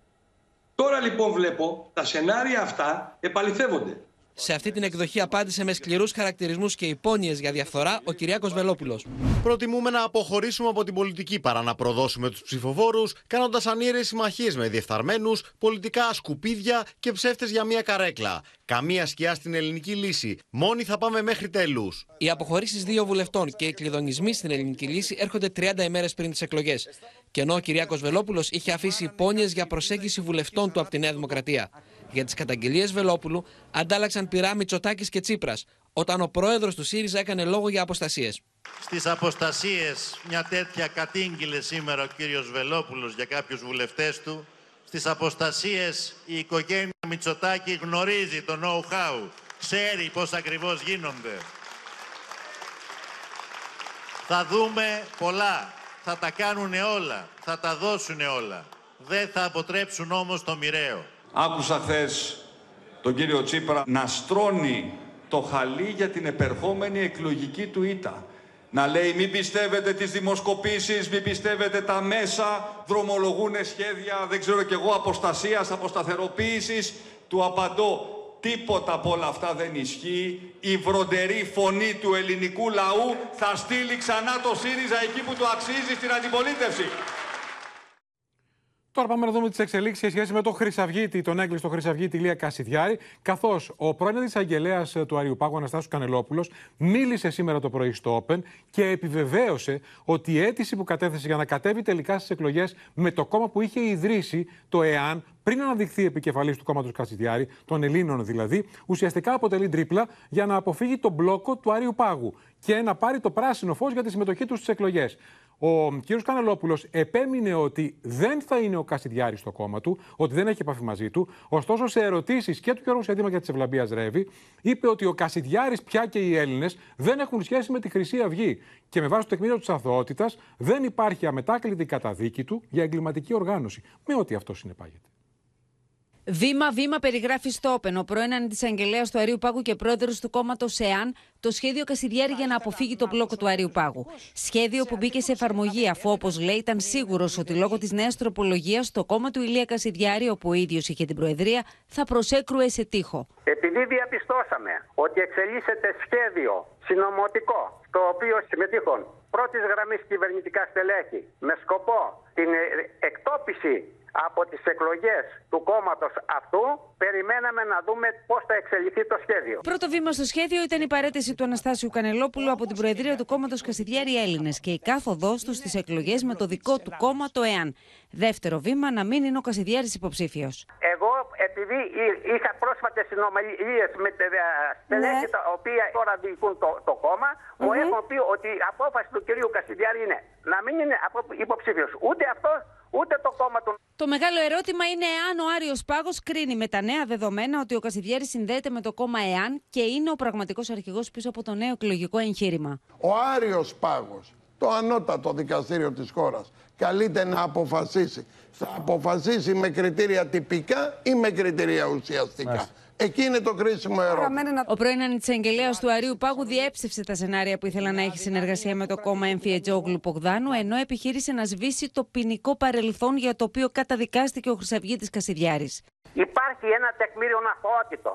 Τώρα λοιπόν βλέπω τα σενάρια αυτά επαληθεύονται. Σε αυτή την εκδοχή απάντησε με σκληρούς χαρακτηρισμούς και υπόνοιες για διαφθορά ο Κυριάκος Βελόπουλος. Προτιμούμε να αποχωρήσουμε από την πολιτική παρά να προδώσουμε τους ψηφοφόρους, κάνοντας ανίερε συμμαχίες με διεφθαρμένους, πολιτικά σκουπίδια και ψεύτες για μία καρέκλα. Καμία σκιά στην ελληνική λύση. Μόνοι θα πάμε μέχρι τέλους. Οι αποχωρήσεις δύο βουλευτών και οι κλειδονισμοί στην ελληνική λύση έρχονται 30 ημέρες πριν τις εκλογές. Και ενώ ο Κυριάκος Βελόπουλος είχε αφήσει υπόνοιες για προσέγγιση βουλευτών του από τη Νέα Δημοκρατία. Για τις καταγγελίες Βελόπουλου αντάλλαξαν πειρά Μητσοτάκη και Τσίπρας, όταν ο πρόεδρος του ΣΥΡΙΖΑ έκανε λόγο για αποστασίες. Στις αποστασίες μια τέτοια κατήγγειλε σήμερα ο κύριος Βελόπουλος για κάποιους βουλευτές του. Στις αποστασίες η οικογένεια Μητσοτάκη γνωρίζει το know-how, ξέρει πώς ακριβώς γίνονται. Θα δούμε πολλά, θα τα κάνουν όλα, θα τα δώσουν όλα. Δεν θα αποτρέψουν όμως το μοιραίο. Άκουσα χθες τον κύριο Τσίπρα να στρώνει το χαλί για την επερχόμενη εκλογική του ήττα. Να λέει μην πιστεύετε τις δημοσκοπήσεις, μην πιστεύετε τα μέσα, δρομολογούν σχέδια, δεν ξέρω κι εγώ, αποστασίας, αποσταθεροποίησης. Του απαντώ, τίποτα από όλα αυτά δεν ισχύει. Η βροντερή φωνή του ελληνικού λαού θα στείλει ξανά το ΣΥΡΙΖΑ εκεί που του αξίζει στην αντιπολίτευση. Τώρα πάμε να δούμε τις εξελίξεις σε σχέση με τον Χρυσαυγίτη, τον έγκλειστο Χρυσαυγίτη Ηλία Κασιδιάρη. Καθώς ο πρώην εισαγγελέας του Αριουπάγου Αναστάσου Κανελόπουλος μίλησε σήμερα το πρωί στο Open και επιβεβαίωσε ότι η αίτηση που κατέθεσε για να κατέβει τελικά στις εκλογές με το κόμμα που είχε ιδρύσει, το ΕΑΝ, πριν αναδειχθεί επικεφαλής του κόμματος Κασιδιάρη, των Ελλήνων δηλαδή, ουσιαστικά αποτελεί τρίπλα για να αποφύγει τον μπλόκο του Άριου Πάγου και να πάρει το πράσινο φως για τη συμμετοχή τους στις εκλογές. Ο κ. Κανελόπουλο επέμεινε ότι δεν θα είναι ο Κασιδιάρης στο κόμμα του, ότι δεν έχει επαφή μαζί του. Ωστόσο, σε ερωτήσεις και του Γιώργου Σέντιμα και της Ευλαμπίας Ρεύη, είπε ότι ο Κασιδιάρης πια και οι Έλληνες δεν έχουν σχέση με τη Χρυσή Αυγή. Και με βάση το τεκμήριο της αθωότητας δεν υπάρχει αμετάκλητη καταδίκη του για εγκληματική οργάνωση. Με ό,τι αυτό συνεπάγεται. Βήμα-βήμα περιγράφει στο Όπεν ο πρώην αντισαγγελέα του Αρίου Πάγου και πρόεδρος του κόμματος ΕΑΝ το σχέδιο Κασιδιάρη για να αποφύγει το μπλόκο του Αρίου Πάγου. Σχέδιο που μπήκε σε εφαρμογή αφού, όπως λέει, ήταν σίγουρος ότι λόγω της νέας τροπολογίας το κόμμα του Ηλία Κασιδιάρη, όπου ο ίδιος είχε την Προεδρία, θα προσέκρουε σε τείχο. Επειδή διαπιστώσαμε ότι εξελίσσεται σχέδιο συνωμοτικό, στο οποίο συμμετείχαν πρώτης γραμμής κυβερνητικά στελέχη, με σκοπό την εκτόπιση από τις εκλογές του κόμματος αυτού, περιμέναμε να δούμε πώς θα εξελιχθεί το σχέδιο. Πρώτο βήμα στο σχέδιο ήταν η παρέτηση του Αναστάσιου Κανελόπουλου από την Προεδρία του κόμματος Κασιδιάρη Έλληνες και η κάθοδός του στις εκλογές με το δικό του κόμμα, το ΕΑΝ. Δεύτερο βήμα, να μην είναι ο Κασιδιάρης υποψήφιος. Εγώ, επειδή είχα πρόσφατες συνομιλίες με τα στελέχη ναι. τα οποία τώρα διοικούν το, το κόμμα, μου έχουν πει ότι η απόφαση του κυρίου Κασιδιάρη είναι να μην είναι υποψήφιος. Ούτε αυτό ούτε το κόμμα του. Το μεγάλο ερώτημα είναι εάν ο Άριος Πάγος κρίνει με τα νέα δεδομένα ότι ο Κασιδιάρης συνδέεται με το κόμμα ΕΑΝ και είναι ο πραγματικός αρχηγός πίσω από το νέο εκλογικό εγχείρημα. Ο Άριος Πάγος, το ανώτατο δικαστήριο της χώρας, καλείται να αποφασίσει. Θα αποφασίσει με κριτήρια τυπικά ή με κριτήρια ουσιαστικά. Εκεί είναι το κρίσιμο ερώτημα. Ο πρώην αντισαγγελέα του Αρίου Πάγου διέψευσε τα σενάρια που ήθελα να έχει συνεργασία με το κόμμα Εμφιετζόγλου Πογδάνου, ενώ επιχείρησε να σβήσει το ποινικό παρελθόν για το οποίο καταδικάστηκε ο Χρυσαυγίτη Κασιδιάρης. Υπάρχει ένα τεκμήριο αθωότητο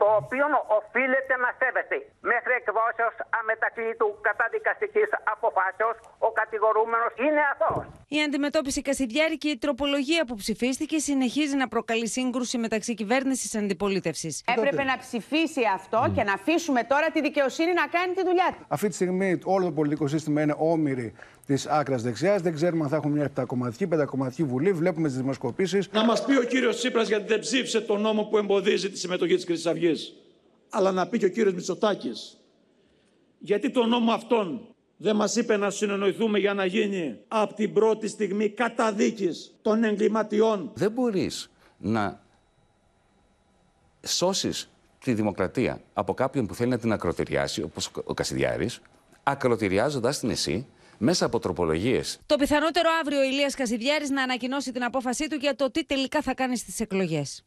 το οποίο οφείλεται να σέβεται. Μέχρι εκδόσεως αμετακλήτου καταδικαστικής αποφάσεως, ο κατηγορούμενος είναι αθώος. Η αντιμετώπιση Κασιδιάρη και η τροπολογία που ψηφίστηκε συνεχίζει να προκαλεί σύγκρουση μεταξύ κυβέρνησης και αντιπολίτευσης. Έπρεπε να ψηφίσει αυτό και να αφήσουμε τώρα τη δικαιοσύνη να κάνει τη δουλειά της. Αυτή τη στιγμή όλο το πολιτικό σύστημα είναι όμοιροι της άκρας δεξιάς. Δεν ξέρουμε αν θα έχουμε μια επτακομματική, πεντακομματική βουλή. Βλέπουμε τι δημοσκοπήσεις. Να μας πει ο κύριος Τσίπρας γιατί δεν ψήφισε τον νόμο που εμποδίζει τη συμμετοχή της Χρυσή Αυγής. Αλλά να πει και ο κύριος Μητσοτάκης γιατί τον νόμο αυτόν δεν μας είπε να συνεννοηθούμε για να γίνει από την πρώτη στιγμή καταδίκης των εγκληματιών. Δεν μπορείς να σώσεις τη δημοκρατία από κάποιον που θέλει να την ακροτηριάσει, όπως ο Κασιδιάρης, ακροτηριάζοντας την εσύ μέσα από τροπολογίες. Το πιθανότερο αύριο ο Ηλίας Κασιδιάρης να ανακοινώσει την απόφασή του για το τι τελικά θα κάνει στις εκλογές.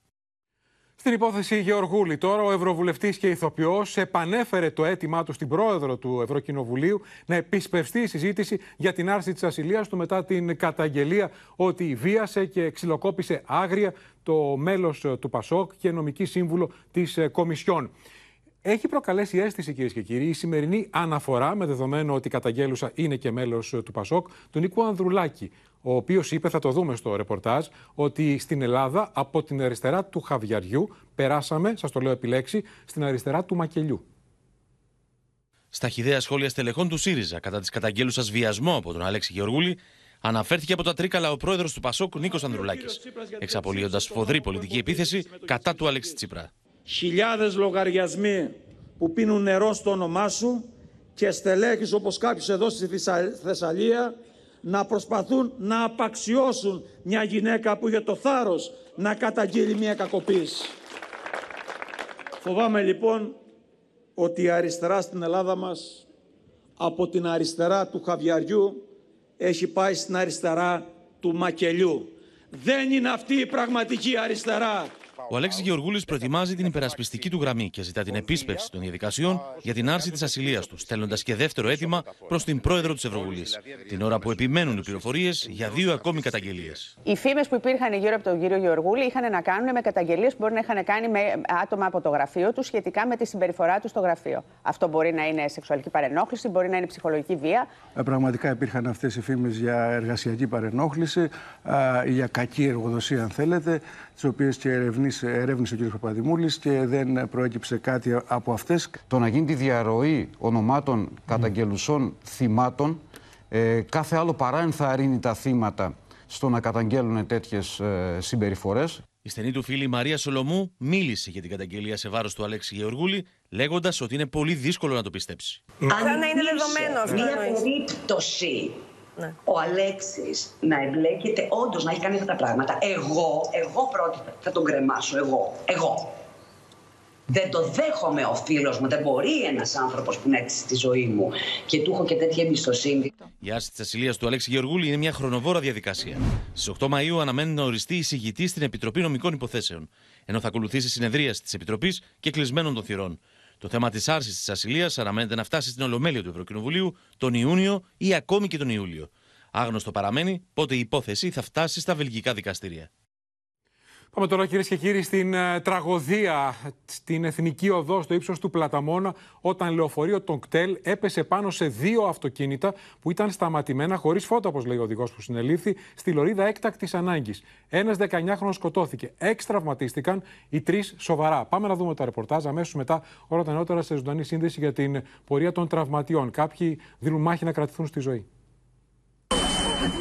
Στην υπόθεση Γεωργούλη, τώρα ο Ευρωβουλευτής και ηθοποιός επανέφερε το αίτημά του στην πρόεδρο του Ευρωκοινοβουλίου να επισπευστεί η συζήτηση για την άρση της ασυλίας του μετά την καταγγελία ότι βίασε και ξυλοκόπησε άγρια το μέλος του Πασόκ και νομική σύμβουλο της Κομισιόν. Έχει προκαλέσει αίσθηση, κυρίες και κύριοι, η σημερινή αναφορά, με δεδομένο ότι η καταγγέλουσα είναι και μέλος του Πασόκ, του Νίκου Ανδρουλάκη, ο οποίος είπε, θα το δούμε στο ρεπορτάζ, ότι στην Ελλάδα από την αριστερά του Χαβιαριού περάσαμε, σας το λέω επιλέξει, στην αριστερά του Μακελιού. Στα χιδέα σχόλια στελεχών του ΣΥΡΙΖΑ κατά της καταγγέλουσας βιασμό από τον Αλέξη Γεωργούλη, αναφέρθηκε από τα τρίκαλα ο πρόεδρος του Πασόκ Νίκος Ανδρουλάκης, εξαπολύοντας φοδρή πολιτική επίθεση κατά του Αλέξη Τσίπρα. Χιλιάδες λογαριασμοί που πίνουν νερό στο όνομά σου και στελέχη όπως κάποιος εδώ στη Θεσσαλία να προσπαθούν να απαξιώσουν μια γυναίκα που είχε το θάρρος να καταγγείλει μια κακοποίηση. Φοβάμαι λοιπόν ότι η αριστερά στην Ελλάδα μας από την αριστερά του Χαβιαριού έχει πάει στην αριστερά του Μακελιού. Δεν είναι αυτή η πραγματική αριστερά. Ο Αλέξης Γεωργούλης προετοιμάζει την υπερασπιστική του γραμμή και ζητά την επίσπευση των διαδικασιών για την άρση της ασυλίας τους, στέλνοντας και δεύτερο αίτημα προς την πρόεδρο της Ευρωβουλής. Την ώρα που επιμένουν οι πληροφορίες για δύο ακόμη καταγγελίες. Οι φήμες που υπήρχαν γύρω από τον κύριο Γεωργούλη είχαν να κάνουν με καταγγελίες που μπορεί να είχαν κάνει με άτομα από το γραφείο τους σχετικά με τη συμπεριφορά τους στο γραφείο. Αυτό μπορεί να είναι σεξουαλική παρενόχληση, μπορεί να είναι ψυχολογική βία. Ε, πραγματικά υπήρχαν αυτές οι φήμες για εργασιακή παρενόχληση, για κακή εργοδοσία, αν θέλετε, τις οποίες και ερεύνησε ο κ. Παπαδημούλης και δεν προέκυψε κάτι από αυτές. Το να γίνει τη διαρροή ονομάτων καταγγελουσών θυμάτων, ε, κάθε άλλο παρά ενθαρρύνει τα θύματα στο να καταγγέλουν τέτοιες ε, συμπεριφορές. Η στενή του φίλη Μαρία Σολομού μίλησε για την καταγγελία σε βάρος του Αλέξη Γεωργούλη, λέγοντας ότι είναι πολύ δύσκολο να το πιστέψει. Αν να είναι δεδομένος αυτό. Μία περίπτωση ναι. ο Αλέξης να εμπλέκεται, όντως να έχει κάνει αυτά τα πράγματα. Εγώ, εγώ πρώτη θα τον κρεμάσω, εγώ. Εγώ. Δεν το δέχομαι ο φίλος μου. Δεν μπορεί ένας άνθρωπος που είναι έτσι στη ζωή μου και του έχω και τέτοια εμπιστοσύνη. Η άρση της ασυλία του Αλέξη Γεωργούλη είναι μια χρονοβόρα διαδικασία. Στις 8 Μαου αναμένει να οριστεί εισηγητής στην Επιτροπή Νομικών Υποθέσεων, ενώ θα ακολουθήσει συνεδρία της Επιτροπής και κλεισμένων των θυρών. Το θέμα της άρσης της ασυλίας αναμένεται να φτάσει στην Ολομέλεια του Ευρωκοινοβουλίου τον Ιούνιο ή ακόμη και τον Ιούλιο. Άγνωστο παραμένει πότε η υπόθεση θα φτάσει στα βελγικά δικαστήρια. Πάμε τώρα κυρίες και κύριοι στην ε, τραγωδία στην Εθνική Οδό στο ύψος του Πλαταμόνα όταν λεωφορείο των κτέλ έπεσε πάνω σε δύο αυτοκίνητα που ήταν σταματημένα χωρίς φώτα, όπως λέει ο οδηγός που συνελήφθη, στη λωρίδα έκτακτης ανάγκης. Ένας 19χρονο σκοτώθηκε. Έξι τραυματίστηκαν, οι τρεις σοβαρά. Πάμε να δούμε τα ρεπορτάζ αμέσως μετά όλα τα νεότερα σε ζωντανή σύνδεση για την πορεία των τραυματιών. Κάποιοι δίνουν μάχη να κρατηθούν στη ζωή.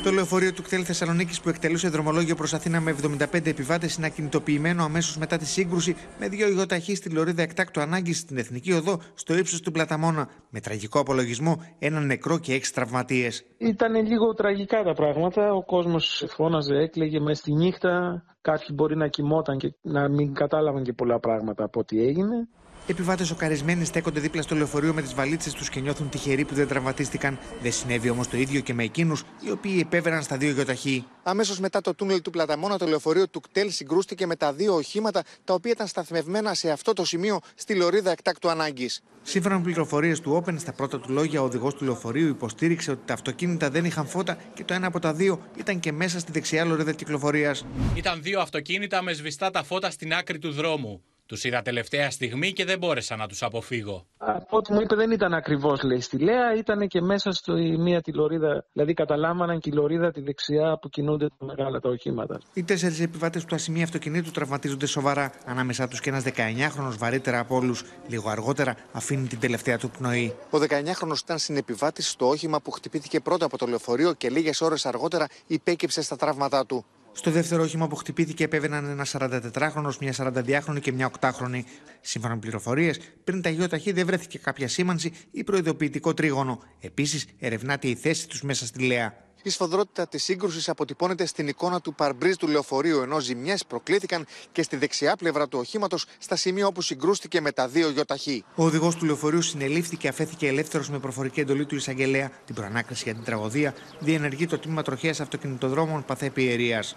Το λεωφορείο του κτέλ Θεσσαλονίκης που εκτελούσε δρομολόγιο προς Αθήνα με 75 επιβάτες είναι ακινητοποιημένο αμέσως μετά τη σύγκρουση με δύο υγοταχεί στη λωρίδα εκτάκτου ανάγκης στην Εθνική Οδό στο ύψος του Πλαταμόνα. Με τραγικό απολογισμό, έναν νεκρό και έξι τραυματίες. Ήταν λίγο τραγικά τα πράγματα. Ο κόσμος φώναζε, έκλαιγε μέσα στη νύχτα. Κάποιοι μπορεί να κοιμόταν και να μην κατάλαβαν και πολλά πράγματα από ό,τι έγινε. Επιβάτες σοκαρισμένοι στέκονται δίπλα στο λεωφορείο με τις βαλίτσες τους και νιώθουν τυχεροί που δεν τραυματίστηκαν. Δεν συνέβη όμως το ίδιο και με εκείνους οι οποίοι επέβαιναν στα δύο γιοταχή. Αμέσως μετά το τούνελ του Πλαταμόνα, το λεωφορείο του κτέλ συγκρούστηκε με τα δύο οχήματα τα οποία ήταν σταθμευμένα σε αυτό το σημείο στη λωρίδα εκτάκτου ανάγκης. Σύμφωνα με πληροφορίες του Open, στα πρώτα του λόγια, ο οδηγός του λεωφορείου υποστήριξε ότι τα αυτοκίνητα δεν είχαν φώτα και το ένα από τα δύο ήταν και μέσα στη δεξιά λωρίδα κυκλοφορίας. Ήταν δύο αυτοκίνητα με σβηστά τα φώτα στην άκρη του δρόμου. Τους είδα τελευταία στιγμή και δεν μπόρεσα να τους αποφύγω. Από ό,τι μου είπε, δεν ήταν ακριβώς λέει στη Λέα, ήταν και μέσα στη μία τη λωρίδα. Δηλαδή, καταλάμβαναν και η λωρίδα τη δεξιά που κινούνται τα μεγάλα τα οχήματα. Οι τέσσερις επιβάτες του ασημείου αυτοκινήτου τραυματίζονται σοβαρά. Ανάμεσά τους και ένας 19χρονο βαρύτερα από όλους. Λίγο αργότερα αφήνει την τελευταία του πνοή. Ο 19χρονο ήταν συνεπιβάτης στο όχημα που χτυπήθηκε πρώτα από το λεωφορείο και λίγες ώρες αργότερα υπέκυψε στα τραύματά του. Στο δεύτερο όχημα που χτυπήθηκε επέβαιναν ένα 44χρονο, μια 42χρονη και μια 8χρονη. Σύμφωνα με πληροφορίες, πριν τα γεωταχή δεν βρέθηκε κάποια σήμανση ή προειδοποιητικό τρίγωνο. Επίσης, ερευνάται η θέση τους μέσα στη Λέα. Η σφοδρότητα της σύγκρουσης αποτυπώνεται στην εικόνα του παρμπρίζ του λεωφορείου, ενώ ζημιές προκλήθηκαν και στη δεξιά πλευρά του οχήματος, στα σημεία όπου συγκρούστηκε με τα δύο γιοταχή. Ο οδηγός του λεωφορείου συνελήφθηκε και αφέθηκε ελεύθερος με προφορική εντολή του εισαγγελέα. Την προανάκριση για την τραγωδία διενεργεί το τμήμα τροχέας αυτοκινητοδρόμων Παθέπη Ιερίας.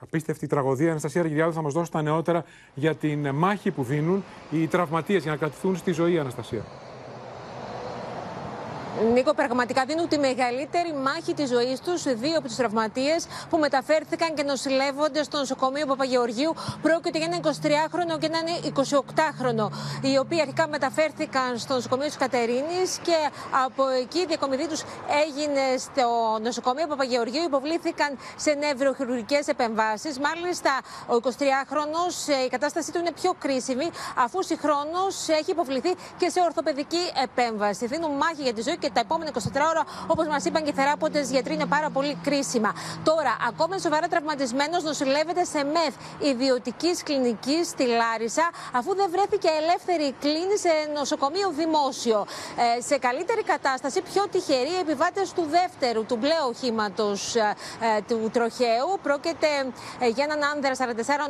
Απίστευτη τραγωδία. Αναστασία Αργυριάδου θα μας δώσει τα νεότερα για την μάχη που δίνουν οι τραυματίες για να κρατηθούν στη ζωή, Αναστασία. Νίκο, πραγματικά δίνουν τη μεγαλύτερη μάχη της ζωής τους δύο από του τραυματίες που μεταφέρθηκαν και νοσηλεύονται στο νοσοκομείο Παπαγεωργίου. Πρόκειται για έναν 23χρονο και έναν 28χρονο, οι οποίοι αρχικά μεταφέρθηκαν στο νοσοκομείο της Κατερίνης και από εκεί η διακομιδή τους έγινε στο νοσοκομείο Παπαγεωργίου. Υποβλήθηκαν σε νευροχειρουργικές επεμβάσεις. Μάλιστα, ο 23χρονο η κατάστασή του είναι πιο κρίσιμη, αφού συγχρόνως έχει υποβληθεί και σε ορθοπαιδική επέμβαση. Δίνουν μάχη για τη ζωή και τα επόμενα 24 ώρα, όπως μας είπαν και οι θεράποντες γιατροί, είναι πάρα πολύ κρίσιμα. Τώρα, ακόμα σοβαρά τραυματισμένος νοσηλεύεται σε μεθ ιδιωτικής κλινικής στη Λάρισα, αφού δεν βρέθηκε ελεύθερη κλίνη σε νοσοκομείο δημόσιο. Ε, σε καλύτερη κατάσταση, πιο τυχεροί επιβάτες του δεύτερου, του μπλε οχήματος ε, ε, του τροχαίου. Πρόκειται ε, για έναν άνδρα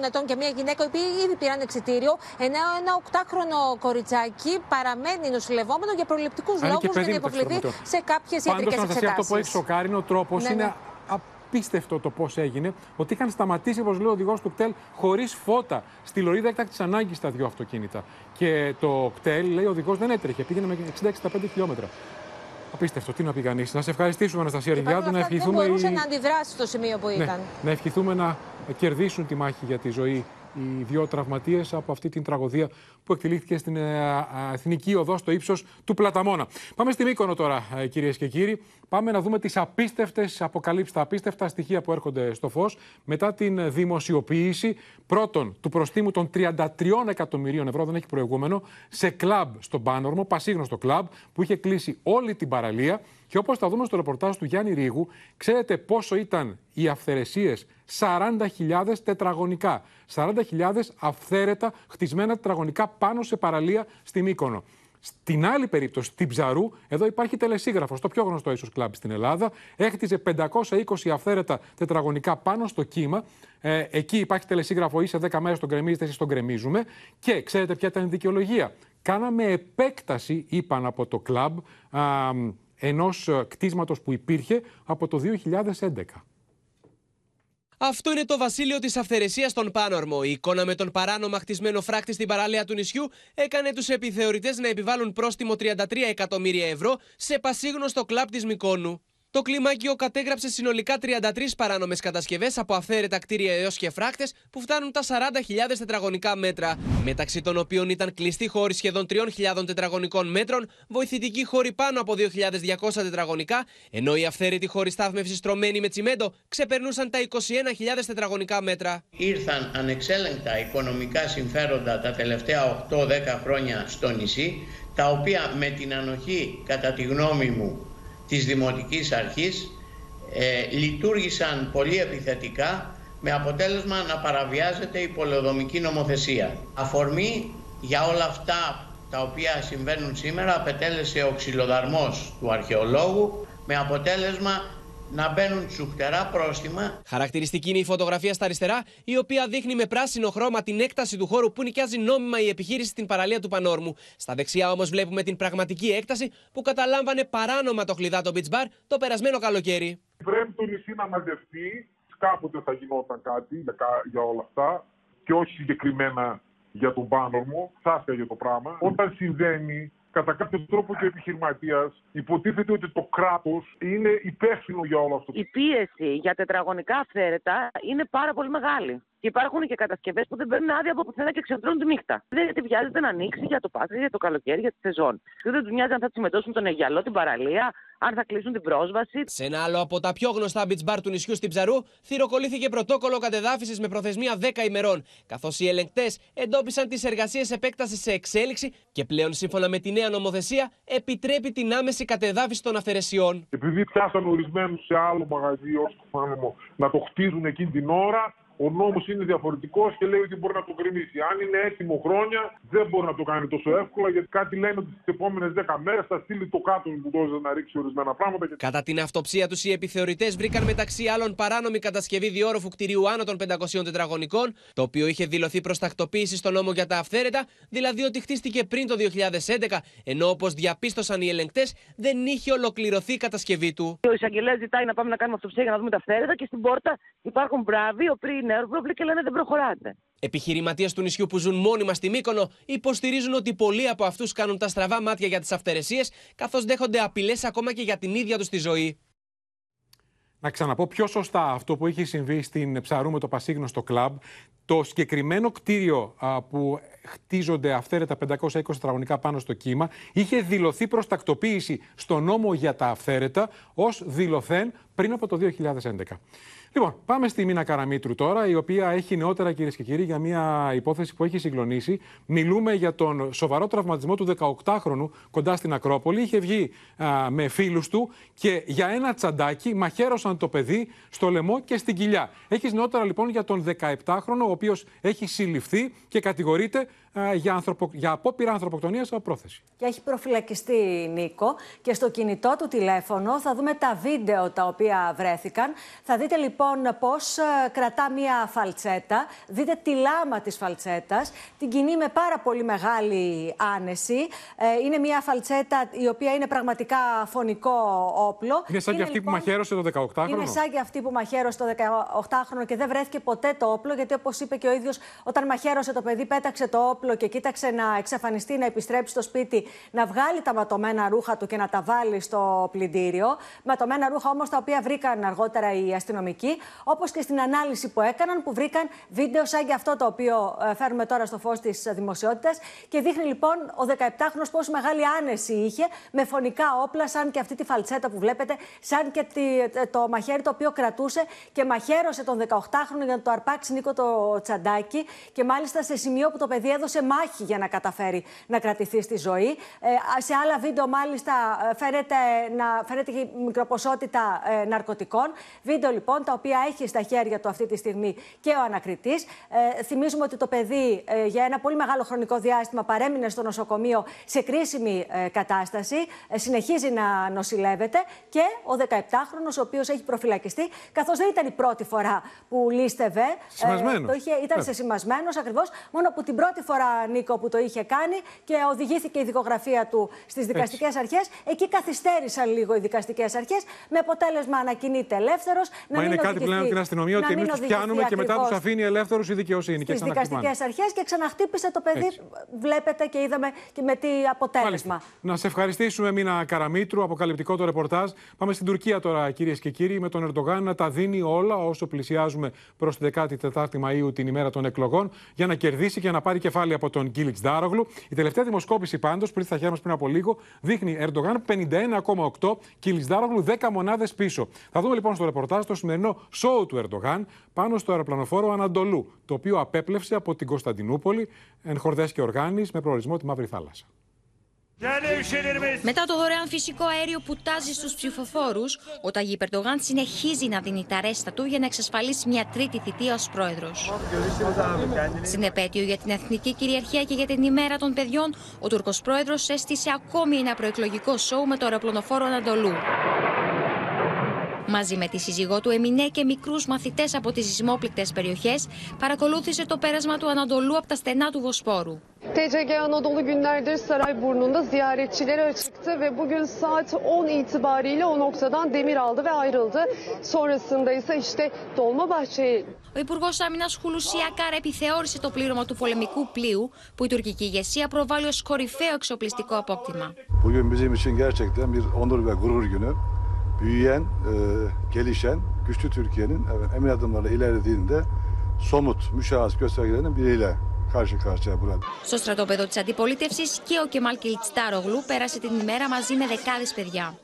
44 ετών και μια γυναίκα, οι οποίοι ήδη πήραν εξητήριο, ενώ ένα 8χρονο κοριτσάκι παραμένει νοσηλευόμενο για προληπτικούς λόγους για να υποβληθεί σε κάποιες ιατρικές εξετάσεις. Αυτό που έχει σοκάρει είναι ο τρόπος. Ναι, είναι ναι. απίστευτο το πώς έγινε, ότι είχαν σταματήσει, όπως λέει ο οδηγός του κτέλ, χωρίς φώτα στη λωρίδα έκτακτης ανάγκης τα δύο αυτοκίνητα. Και το κτέλ, λέει, ο οδηγός δεν έτρεχε, πήγαινε με 60-65 χιλιόμετρα. Απίστευτο, τι να πει κανείς. Να σε ευχαριστήσουμε, Αναστασία Ριγκιάδου. Να ευχηθούμε. Δεν μπορούσε να αντιδράσει στο σημείο που ναι, ήταν. Να ευχηθούμε να κερδίσουν τη μάχη για τη ζωή οι δύο τραυματίες από αυτή την τραγωδία που εκτελήθηκε στην ε, Εθνική Οδό στο ύψος του Πλαταμόνα. Πάμε στη Μύκονο τώρα, ε, κυρίες και κύριοι. Πάμε να δούμε τις απίστευτες αποκαλύψεις, τα απίστευτα στοιχεία που έρχονται στο φως μετά την δημοσιοποίηση πρώτον του προστίμου των 33 εκατομμυρίων ευρώ, δεν έχει προηγούμενο, σε κλαμπ στον Πάνορμο, πασίγνωστο κλαμπ, που είχε κλείσει όλη την παραλία και όπως θα δούμε στο ρεπορτάζ του Γιάννη Ρίγου, ξέρετε πόσο ήταν οι αυθαιρεσίες; 40.000 τετραγωνικά. 40.000 αυθαίρετα χτισμένα τετραγωνικά πάνω σε παραλία στη Μύκονο. Στην άλλη περίπτωση, στην Ψαρού, εδώ υπάρχει τελεσίγραφος, το πιο γνωστό ίσω κλαμπ στην Ελλάδα. Έχτιζε 520 αυθαίρετα τετραγωνικά πάνω στο κύμα. Ε, εκεί υπάρχει τελεσίγραφο, είσαι 10 μέρες τον κρεμίζετε, εσεί τον κρεμίζουμε. Και ξέρετε ποια ήταν η δικαιολογία; Κάναμε επέκταση, είπαν από το κλαμπ, ενός κτίσματος που υπήρχε από το 2011. Αυτό είναι το βασίλειο της αυθαιρεσίας στον Πάνορμο. Η εικόνα με τον παράνομα χτισμένο φράκτη στην παραλία του νησιού έκανε τους επιθεωρητές να επιβάλλουν πρόστιμο 33 εκατομμύρια ευρώ σε πασίγνωστο κλαπ της Μικόνου. Το κλιμάκιο κατέγραψε συνολικά 33 παράνομες κατασκευές από αυθαίρετα κτίρια έως και φράκτε που φτάνουν τα 40.000 τετραγωνικά μέτρα. Μεταξύ των οποίων ήταν κλειστοί χώροι σχεδόν 3.000 τετραγωνικών μέτρων, βοηθητικοί χώροι πάνω από 2.200 τετραγωνικά, ενώ οι αυθαίρετοι χώροι στάθμευσης στρωμένοι με τσιμέντο ξεπερνούσαν τα 21.000 τετραγωνικά μέτρα. Ήρθαν ανεξέλεγκτα οικονομικά συμφέροντα τα τελευταία 8-10 χρόνια στο νησί, τα οποία με την ανοχή, κατά τη γνώμη μου, της Δημοτικής Αρχής ε, λειτουργήσαν πολύ επιθετικά με αποτέλεσμα να παραβιάζεται η πολεοδομική νομοθεσία. Αφορμή για όλα αυτά τα οποία συμβαίνουν σήμερα απετέλεσε ο ξυλοδαρμός του αρχαιολόγου με αποτέλεσμα να μπαίνουν τσουχτερά πρόστιμα. Χαρακτηριστική είναι η φωτογραφία στα αριστερά, η οποία δείχνει με πράσινο χρώμα την έκταση του χώρου που νοικιάζει νόμιμα η επιχείρηση στην παραλία του Πανόρμου. Στα δεξιά όμως βλέπουμε την πραγματική έκταση που καταλάμβανε παράνομα το χλιδάτο beach bar το περασμένο καλοκαίρι. Πρέπει το νησί να μαζευτεί. Κάποτε θα γινόταν κάτι για, για όλα αυτά και όχι συγκεκριμένα για τον Πάνορμο. Θα για το πράγμα. Όταν συμβαίνει κατά κάποιο τρόπο και ο επιχειρηματίας υποτίθεται ότι το κράτος είναι υπεύθυνο για όλο αυτό. Η πίεση για τετραγωνικά αυθαίρετα είναι πάρα πολύ μεγάλη. Και υπάρχουν και κατασκευές που δεν παίρνουν άδεια από πουθενά και ξεφρώνουν τη νύχτα. Δεν τη βιάζεται να ανοίξει για το Πάσχα, για το καλοκαίρι, για τη σεζόν. δεν τους νοιάζει αν θα συμμετώσουν τον Αιγιαλό, την παραλία, αν θα κλείσουν την πρόσβαση. Σε ένα άλλο από τα πιο γνωστά beach bar του νησιού στην Ψαρού, θηροκολήθηκε πρωτόκολλο κατεδάφισης με προθεσμία 10 ημερών, καθώς οι ελεγκτές εντόπισαν τις εργασίες επέκτασης σε εξέλιξη και πλέον σύμφωνα με τη νέα νομοθεσία επιτρέπει την άμεση κατεδάφιση των αφαιρεσιών. Επειδή πιάσαν ορισμένους σε άλλο μαγαζί ω το να το χτίζουν εκείνη την ώρα, ο νόμος είναι διαφορετικός και λέει ότι μπορεί να το κρεμίσει. Αν είναι έτοιμο χρόνια, δεν μπορεί να το κάνει τόσο εύκολα, γιατί κάτι λένε ότι στις επόμενες 10 μέρες θα στείλει το κάτω που δώσει να ρίξει ορισμένα πράγματα. Κατά την αυτοψία τους, οι επιθεωρητές βρήκαν μεταξύ άλλων παράνομη κατασκευή διόροφου κτηρίου άνω των 500 τετραγωνικών, το οποίο είχε δηλωθεί προς τακτοποίηση στο νόμο για τα αυθαίρετα, δηλαδή ότι χτίστηκε πριν το 2011, ενώ όπως διαπίστωσαν οι ελεγκτές, δεν είχε ολοκληρωθεί η κατασκευή του. Ο εισαγγελέας ζητάει να πάμε να κάνουμε αυτοψία για να δούμε τα αυθαίρετα και στην πόρτα υπάρχουν μπράβοι, οι οποίοι είναι και λένε δεν προχωράτε. Επιχειρηματίες του νησιού που ζουν μόνιμα στη Μύκονο υποστηρίζουν ότι πολλοί από αυτούς κάνουν τα στραβά μάτια για τις αυτερεσίε, καθώς δέχονται απειλές ακόμα και για την ίδια τους τη ζωή. Να ξαναπώ πιο σωστά αυτό που έχει συμβεί στην Ψαρού με το πασίγνωστο κλαμπ. Το συγκεκριμένο κτίριο που χτίζονται αυθαίρετα 520 τετραγωνικά πάνω στο κύμα είχε δηλωθεί προς τακτοποίηση στο νόμο για τα αυθαίρετα ως δηλωθέν πριν από το 2011. Λοιπόν, πάμε στη Μίνα Καραμίτρου τώρα, η οποία έχει νεότερα, κυρίες και κύριοι, για μια υπόθεση που έχει συγκλονίσει. Μιλούμε για τον σοβαρό τραυματισμό του 18χρονου κοντά στην Ακρόπολη. Είχε βγει με φίλους του και για ένα τσαντάκι μαχαίρωσαν το παιδί στο λαιμό και στην κοιλιά. Έχεις νεότερα λοιπόν για τον 17χρονο, ο οποίος έχει συλληφθεί και κατηγορείται ε, για, ανθρωπο... για απόπειρα ανθρωποκτονίας από πρόθεση. Και έχει προφυλακιστεί Νίκο και στο κινητό του τηλέφωνο θα δούμε τα βίντεο τα οποία βρέθηκαν. Θα δείτε λοιπόν πώς ε, κρατά μία φαλτσέτα. Δείτε τη λάμα της φαλτσέτας. Την κινεί με πάρα πολύ μεγάλη άνεση. Ε, είναι μία φαλτσέτα η οποία είναι πραγματικά φωνικό όπλο. Είναι σαν και αυτή λοιπόν... που μαχαίρωσε το 18χρονο. Είναι σαν και αυτή που μαχαίρωσε το 18χρονο και δεν βρέθηκε ποτέ το όπλο, γιατί όπως είπε και ο ίδιος, όταν μαχαίρωσε το παιδί, πέταξε το όπλο και κοίταξε να εξαφανιστεί, να επιστρέψει στο σπίτι, να βγάλει τα ματωμένα ρούχα του και να τα βάλει στο πλυντήριο. Ματωμένα ρούχα όμως τα οποία βρήκαν αργότερα οι αστυνομικοί, όπως και στην ανάλυση που έκαναν, που βρήκαν βίντεο σαν και αυτό το οποίο ε, φέρνουμε τώρα στο φως της δημοσιότητας. Και δείχνει λοιπόν ο 17χρονο πόσο μεγάλη άνεση είχε με φωνικά όπλα, σαν και αυτή τη φαλτσέτα που βλέπετε, σαν και το μαχαίρι το οποίο κρατούσε και μαχαίρωσε τον 18χρονο για να το αρπάξει Νίκο το τσαντάκι. Και μάλιστα σε σημείο που το παιδί έδωσε μάχη για να καταφέρει να κρατηθεί στη ζωή. Ε, σε άλλα βίντεο, μάλιστα, ε, φαίνεται, να, φαίνεται και μικροποσότητα ε, ναρκωτικών. Βίντεο λοιπόν τα οποία έχει στα χέρια του αυτή τη στιγμή και ο ανακριτής. Ε, θυμίζουμε ότι το παιδί ε, για ένα πολύ μεγάλο χρονικό διάστημα παρέμεινε στο νοσοκομείο σε κρίσιμη κατάσταση. συνεχίζει να νοσηλεύεται και ο 17χρονο, ο οποίος έχει προφυλακιστεί, καθώς δεν ήταν η πρώτη φορά που λίστευε. Σημασμένος. το είχε, ήταν ναι. σε σημασμένος ακριβώς, μόνο που την πρώτη φορά, Νίκο, που το είχε κάνει και οδηγήθηκε η δικογραφία του στις δικαστικές αρχές. Εκεί καθυστέρησαν λίγο οι δικαστικές αρχές, με αποτέλεσμα να κινείται ελεύθερος. Μα είναι κάτι πλέον την αστυνομία ότι εμείς τους πιάνουμε και μετά τους αφήνει ελεύθερους η δικαιοσύνη. Στις δικαστικές αρχές και ξαναχτύπησε το παιδί. Έτσι. Βλέπετε και είδαμε και με τι αποτέλεσμα. Μάλιστα. Να σε ευχαριστήσουμε, Μίνα Καραμίτρου, αποκαλυπτικό το ρεπορτάζ. Πάμε στην Τουρκία τώρα, κυρίες και κύριοι, με τον Ερντογάν να τα δίνει όλα όσο πλησιάζουμε προς την 14η Μαου, την ημέρα των εκλογών, για να κερδίσει και να πάρει κεφάλι από τον Κίλιτ Ντάρογλου. Η τελευταία δημοσκόπηση πάντως, πριν στα χέρια μας πριν από λίγο, δείχνει Ερντογάν 51,8, Κίλιτ Ντάρογλου 10 μονάδες πίσω. Θα δούμε λοιπόν στο ρεπορτάζ το σημερινό σόου του Ερντογάν πάνω στο αεροπλανοφόρο Ανατολού, το οποίο απέπλευσε από την Κωνσταντινούπολη εν χορδές και οργάνης με προορισμό τη Μαύρη Θάλασσα. Μετά το δωρεάν φυσικό αέριο που τάζει στους ψηφοφόρους, ο Ταγί Περντογάν συνεχίζει να δίνει τα ρέστα του για να εξασφαλίσει μια τρίτη θητεία ως πρόεδρος. Στην επέτειο για την εθνική κυριαρχία και για την ημέρα των παιδιών, ο Τούρκος πρόεδρος έστησε ακόμη ένα προεκλογικό σοου με το αεροπλονοφόρο Ανατολού. Μαζί με τη σύζυγό του Εμινέ και μικρούς μαθητές από τις σεισμόπληκτε περιοχές, παρακολούθησε το πέρασμα του Ανατολού από τα στενά του Βοσπόρου. TCG Anadolu günlerdir Sarayburnu'nda ziyaretçileri açıktı ve bugün saat 10 itibariyle o noktadan demir aldı ve ayrıldı. Sonrasında ise işte Dolmabahçe'ye ο Υπουργός Άμυνας Χουλουσιακάρ επιθεώρησε το πλήρωμα του πολεμικού πλοίου που η τουρκική ηγεσία προβάλλει ως κορυφαίο εξοπλιστικό απόκτημα. Bugün bizim için gerçekten bir onur ve gurur günü. Büyüyen, e, gelişen, güçlü Türkiye'nin evet, emin adımlarla ilerlediğinde somut müşahhas göstergelerinin biriyle karşı karşıya burada. Στο στρατόπεδο της αντιπολίτευσης και ο Κεμάλ Κιλτστάρογλου πέρασε την ημέρα μαζί με δεκάδες παιδιά.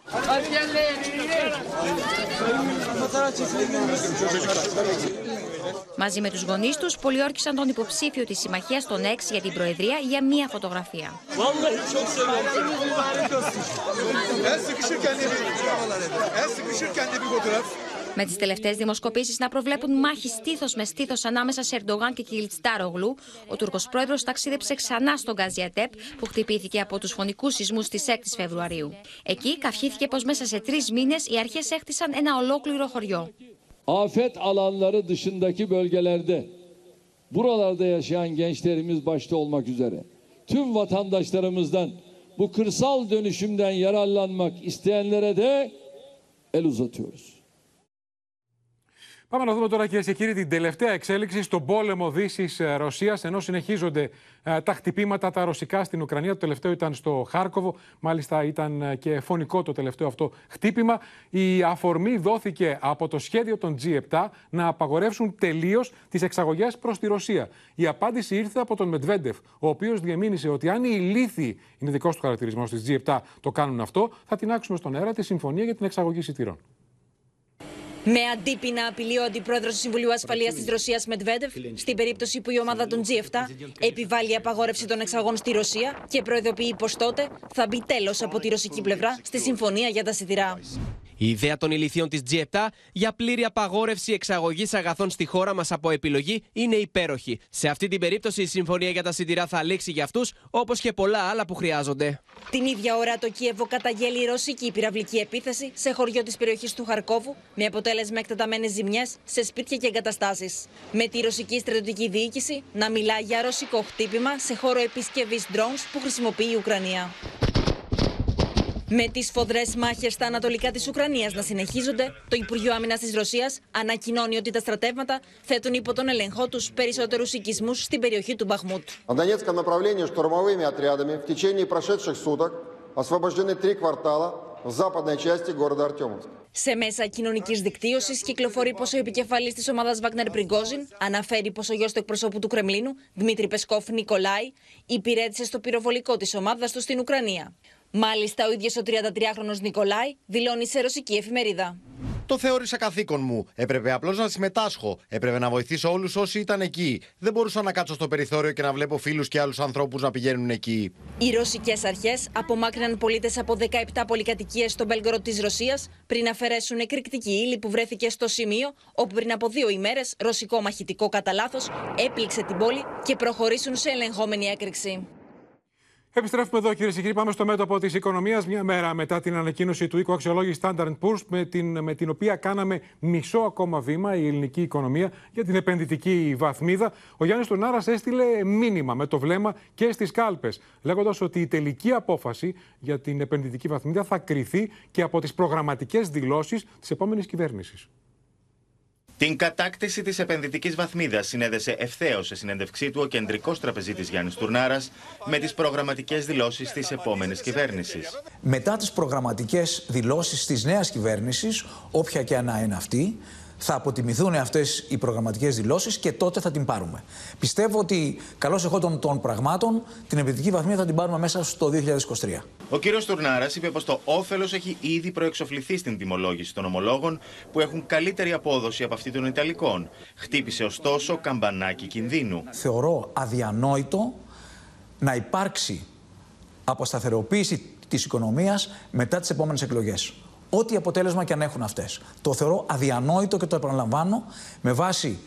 Μαζί με τους γονείς τους πολιόρκησαν τον υποψήφιο της συμμαχίας των ΕΞ για την Προεδρία για μία φωτογραφία. Με τις τελευταίες δημοσκοπήσεις να προβλέπουν μάχη στήθος με στήθος ανάμεσα σε Ερντογάν και Κιλτστάρογλου, ο Τούρκος πρόεδρος ταξίδεψε ξανά στον Γκαζιατέπ, που χτυπήθηκε από τους φωνικούς σεισμούς τη 6η Φεβρουαρίου. Εκεί καυχήθηκε πως μέσα σε τρεις μήνες οι αρχές έχτισαν ένα ολόκληρο χωριό. afet alanları dışındaki bölgelerde buralarda yaşayan gençlerimiz başta olmak üzere tüm vatandaşlarımızdan bu kırsal dönüşümden yararlanmak isteyenlere de el uzatıyoruz. Πάμε να δούμε τώρα, κυρίες και κύριοι, την τελευταία εξέλιξη στον πόλεμο Δύση-Ρωσία, ενώ συνεχίζονται ε, τα χτυπήματα τα ρωσικά στην Ουκρανία. Το τελευταίο ήταν στο Χάρκοβο. Μάλιστα, ήταν ε, και φωνικό το τελευταίο αυτό χτύπημα. Η αφορμή δόθηκε από το σχέδιο των G7 να απαγορεύσουν τελείως τις εξαγωγές προς τη Ρωσία. Η απάντηση ήρθε από τον Μετβέντεφ, ο οποίος διαμήνυσε ότι αν οι ηλίθιοι, είναι δικός του χαρακτηρισμός της G7, το κάνουν αυτό, θα την άξουμε στον αέρα τη συμφωνία για την εξαγωγή εισιτήρων. Με αντίπεινα απειλεί ο αντιπρόεδρος του Συμβουλίου Ασφαλείας της Ρωσίας Μετβέντεφ στην περίπτωση που η ομάδα των G7 επιβάλλει απαγόρευση των εξαγών στη Ρωσία και προειδοποιεί πως τότε θα μπει τέλος από τη ρωσική πλευρά στη συμφωνία για τα σιδηρά. Η ιδέα των ηλικίων της G7 για πλήρη απαγόρευση εξαγωγής αγαθών στη χώρα μας από επιλογή είναι υπέροχη. Σε αυτή την περίπτωση η συμφωνία για τα σιτηρά θα λήξει για αυτούς, όπως και πολλά άλλα που χρειάζονται. Την ίδια ώρα το Κίεβο καταγγέλει ρωσική πυραυλική επίθεση σε χωριό της περιοχής του Χαρκόβου, με αποτέλεσμα εκτεταμένε ζημιέ σε σπίτια και εγκαταστάσει. Με τη ρωσική στρατιωτική διοίκηση να μιλά για ρωσικό χτύπημα σε χώρο επισκευή drones που χρησιμοποιεί η Ουκρανία. Με τι σφοδρέ μάχε στα ανατολικά τη Ουκρανία να συνεχίζονται, το Υπουργείο Άμυνα τη Ρωσία ανακοινώνει ότι τα στρατεύματα θέτουν υπό τον ελεγχό του περισσότερου οικισμού στην περιοχή του Μπαχμούτ. На Донецком направлении штурмовыми отрядами в течение прошедших суток освобождены три квартала в западной части города Артемовск. Σε μέσα κοινωνικής δικτύωσης κυκλοφορεί πως ο επικεφαλής της ομάδας Βάγνερ Πριγκόζιν αναφέρει πως ο γιος του εκπροσώπου του Κρεμλίνου, Δημήτρη Πεσκόφ Νικολάη, υπηρέτησε στο πυροβολικό της ομάδας του στην Ουκρανία. Μάλιστα, ο ίδιος ο 33χρονο Νικολάη δηλώνει σε ρωσική εφημερίδα. Το θεώρησα καθήκον μου. Έπρεπε απλώς να συμμετάσχω. Έπρεπε να βοηθήσω όλους όσοι ήταν εκεί. Δεν μπορούσα να κάτσω στο περιθώριο και να βλέπω φίλους και άλλους ανθρώπους να πηγαίνουν εκεί. Οι ρωσικές αρχές απομάκρυναν πολίτες από 17 πολυκατοικίες στο Μπέλγκορο της Ρωσίας πριν αφαιρέσουν εκρηκτική ύλη που βρέθηκε στο σημείο όπου πριν από δύο ημέρες ρωσικό μαχητικό κατά λάθος έπληξε την πόλη και προχωρήσουν σε ελεγχόμενη έκρηξη. Επιστρέφουμε εδώ κυρίες και κύριοι. Πάμε στο μέτωπο της οικονομίας. Μια μέρα μετά την ανακοίνωση του οίκου αξιολόγηση Standard Poor's, με την, με την οποία κάναμε μισό ακόμα βήμα η ελληνική οικονομία για την επενδυτική βαθμίδα. Ο Γιάννης Τουρνάρα έστειλε μήνυμα με το βλέμμα και στις κάλπες, λέγοντας ότι η τελική απόφαση για την επενδυτική βαθμίδα θα κριθεί και από τις προγραμματικές δηλώσεις της επόμενης κυβέρνησης. Την κατάκτηση της επενδυτικής βαθμίδας συνέδεσε ευθέως σε συνέντευξή του ο κεντρικός τραπεζίτης Γιάννης Τουρνάρας με τις προγραμματικές δηλώσεις της επόμενης κυβέρνησης. Μετά τις προγραμματικές δηλώσεις της νέας κυβέρνησης, όποια και αν είναι αυτή, θα αποτιμηθούν αυτές οι προγραμματικές δηλώσεις και τότε θα την πάρουμε. Πιστεύω ότι καλώς εχόντων των πραγμάτων την επενδυτική βαθμίδα θα την πάρουμε μέσα στο 2023. Ο κύριος Τουρνάρας είπε πως το όφελος έχει ήδη προεξοφληθεί στην τιμολόγηση των ομολόγων που έχουν καλύτερη απόδοση από αυτή των Ιταλικών. Χτύπησε ωστόσο καμπανάκι κινδύνου. Θεωρώ αδιανόητο να υπάρξει αποσταθεροποίηση της οικονομίας μετά τις επόμενες εκλογές. Ό,τι αποτέλεσμα και αν έχουν αυτές. Το θεωρώ αδιανόητο και το επαναλαμβάνω με βάση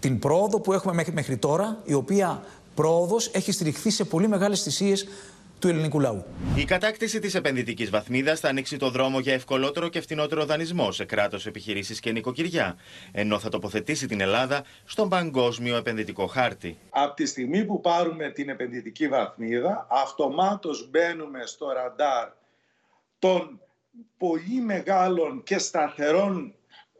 την πρόοδο που έχουμε μέχρι τώρα, η οποία πρόοδος έχει στηριχθεί σε πολύ μεγάλες θυσίες του ελληνικού λαού. Η κατάκτηση της επενδυτικής βαθμίδας θα ανοίξει το δρόμο για ευκολότερο και φθηνότερο δανεισμό σε κράτος, επιχειρήσεις και νοικοκυριά, ενώ θα τοποθετήσει την Ελλάδα στον παγκόσμιο επενδυτικό χάρτη. Από τη στιγμή που πάρουμε την επενδυτική βαθμίδα, αυτομάτως μπαίνουμε στο ραντάρ των πολύ μεγάλων και σταθερών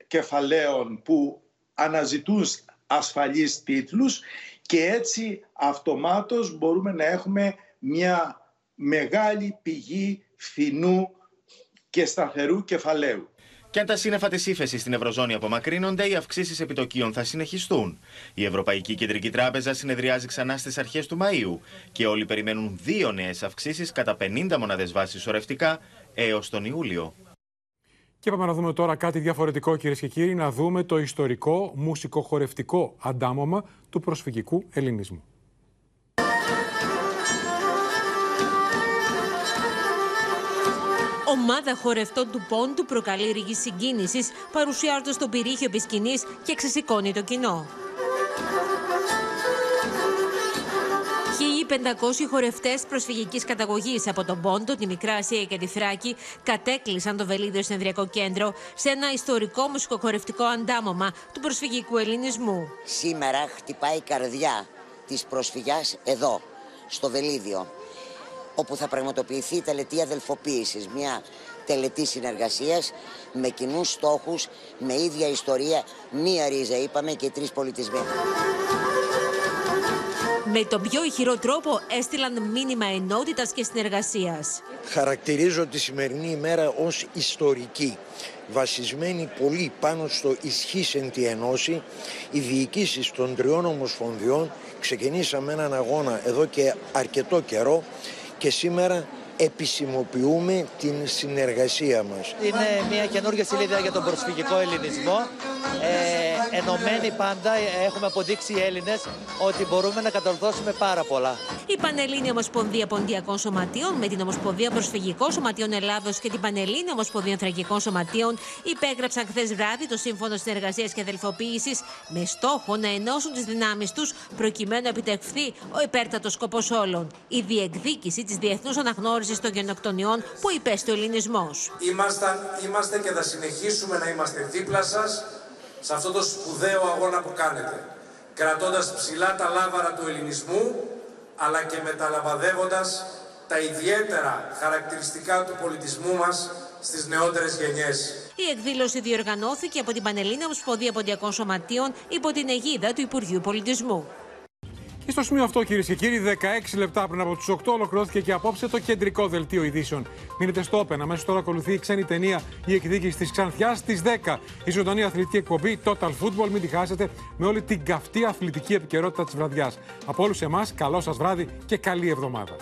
κεφαλαίων που αναζητούν ασφαλείς τίτλους και έτσι αυτομάτως μπορούμε να έχουμε μια μεγάλη πηγή φθηνού και σταθερού κεφαλαίου. Και αν τα σύννεφα της ύφεσης στην Ευρωζώνη απομακρύνονται, οι αυξήσεις επιτοκίων θα συνεχιστούν. Η Ευρωπαϊκή Κεντρική Τράπεζα συνεδριάζει ξανά στις αρχές του Μαΐου και όλοι περιμένουν δύο νέες αυξήσεις κατά 50 μονάδε βάση σωρευτικά έως τον Ιούλιο. Και πάμε να δούμε τώρα κάτι διαφορετικό, κυρίες και κύριοι, να δούμε το ιστορικό μουσικοχορευτικό αντάμωμα του προσφυγικού ελληνισμού. Ομάδα χορευτών του Πόντου προκαλεί ρηγή συγκίνησης, παρουσιάζοντας τον πυρήχιο επί σκηνής και ξεσηκώνει το κοινό. Χορευτές προσφυγικής καταγωγής από τον Πόντο, τη Μικρά Ασία και τη Θράκη κατέκλυσαν το Βελίδιο Συνεδριακό Κέντρο σε ένα ιστορικό μουσικοχορευτικό αντάμωμα του προσφυγικού ελληνισμού. Σήμερα χτυπάει η καρδιά της προσφυγιάς εδώ, στο Βελίδιο όπου θα πραγματοποιηθεί η τελετή αδελφοποίησης, μια τελετή συνεργασίας με κοινούς στόχους, με ίδια ιστορία, μία ρίζα είπαμε και τρεις πολιτισμοί. Με τον πιο ηχηρό τρόπο έστειλαν μήνυμα ενότητας και συνεργασίας. Χαρακτηρίζω τη σημερινή ημέρα ως ιστορική. Βασισμένη πολύ πάνω στο ισχύσεν τη ενώση, οι διοικήσεις των τριών ομοσπονδιών ξεκινήσαμε έναν αγώνα εδώ και αρκετό καιρό και σήμερα επισημοποιούμε την συνεργασία μας. Είναι μια καινούργια σελίδα για τον προσφυγικό ελληνισμό. Ε, ενωμένοι πάντα έχουμε αποδείξει οι Έλληνες ότι μπορούμε να κατορθώσουμε πάρα πολλά. Η Πανελλήνια Ομοσπονδία Ποντιακών Σωματείων με την Ομοσπονδία Προσφυγικών Σωματείων Ελλάδος και την Πανελλήνια Ομοσπονδία Ανθρακικών Σωματείων υπέγραψαν χθες βράδυ το Σύμφωνο Συνεργασίας και Αδελφοποίησης με στόχο να ενώσουν τις δυνάμεις τους προκειμένου να επιτευχθεί ο υπέρτατος σκοπός όλων. Η διεκδίκηση της διεθνούς αναγνώρισης των γενοκτονιών που υπέστη ο ελληνισμός. Είμαστε και θα συνεχίσουμε να είμαστε δίπλα σας σε αυτό το σπουδαίο αγώνα που κάνετε. Κρατώντας ψηλά τα λάβαρα του ελληνισμού, αλλά και μεταλαμπαδεύοντας τα ιδιαίτερα χαρακτηριστικά του πολιτισμού μας στις νεότερες γενιές. Η εκδήλωση διοργανώθηκε από την Πανελλήνια Ομοσπονδία Ποντιακών Σωματείων υπό την αιγίδα του Υπουργείου Πολιτισμού. Και στο σημείο αυτό, κυρίες και κύριοι, 16 λεπτά πριν από του 8 ολοκληρώθηκε και απόψε το κεντρικό δελτίο ειδήσεων. Μείνετε στο Open. Αμέσως τώρα ακολουθεί η ξένη ταινία Η εκδίκηση της Ξανθιάς στις 10. Η ζωντανή αθλητική εκπομπή Total Football. Μην τη χάσετε με όλη την καυτή αθλητική επικαιρότητα της βραδιάς. Από όλους εμάς, καλό σας βράδυ και καλή εβδομάδα.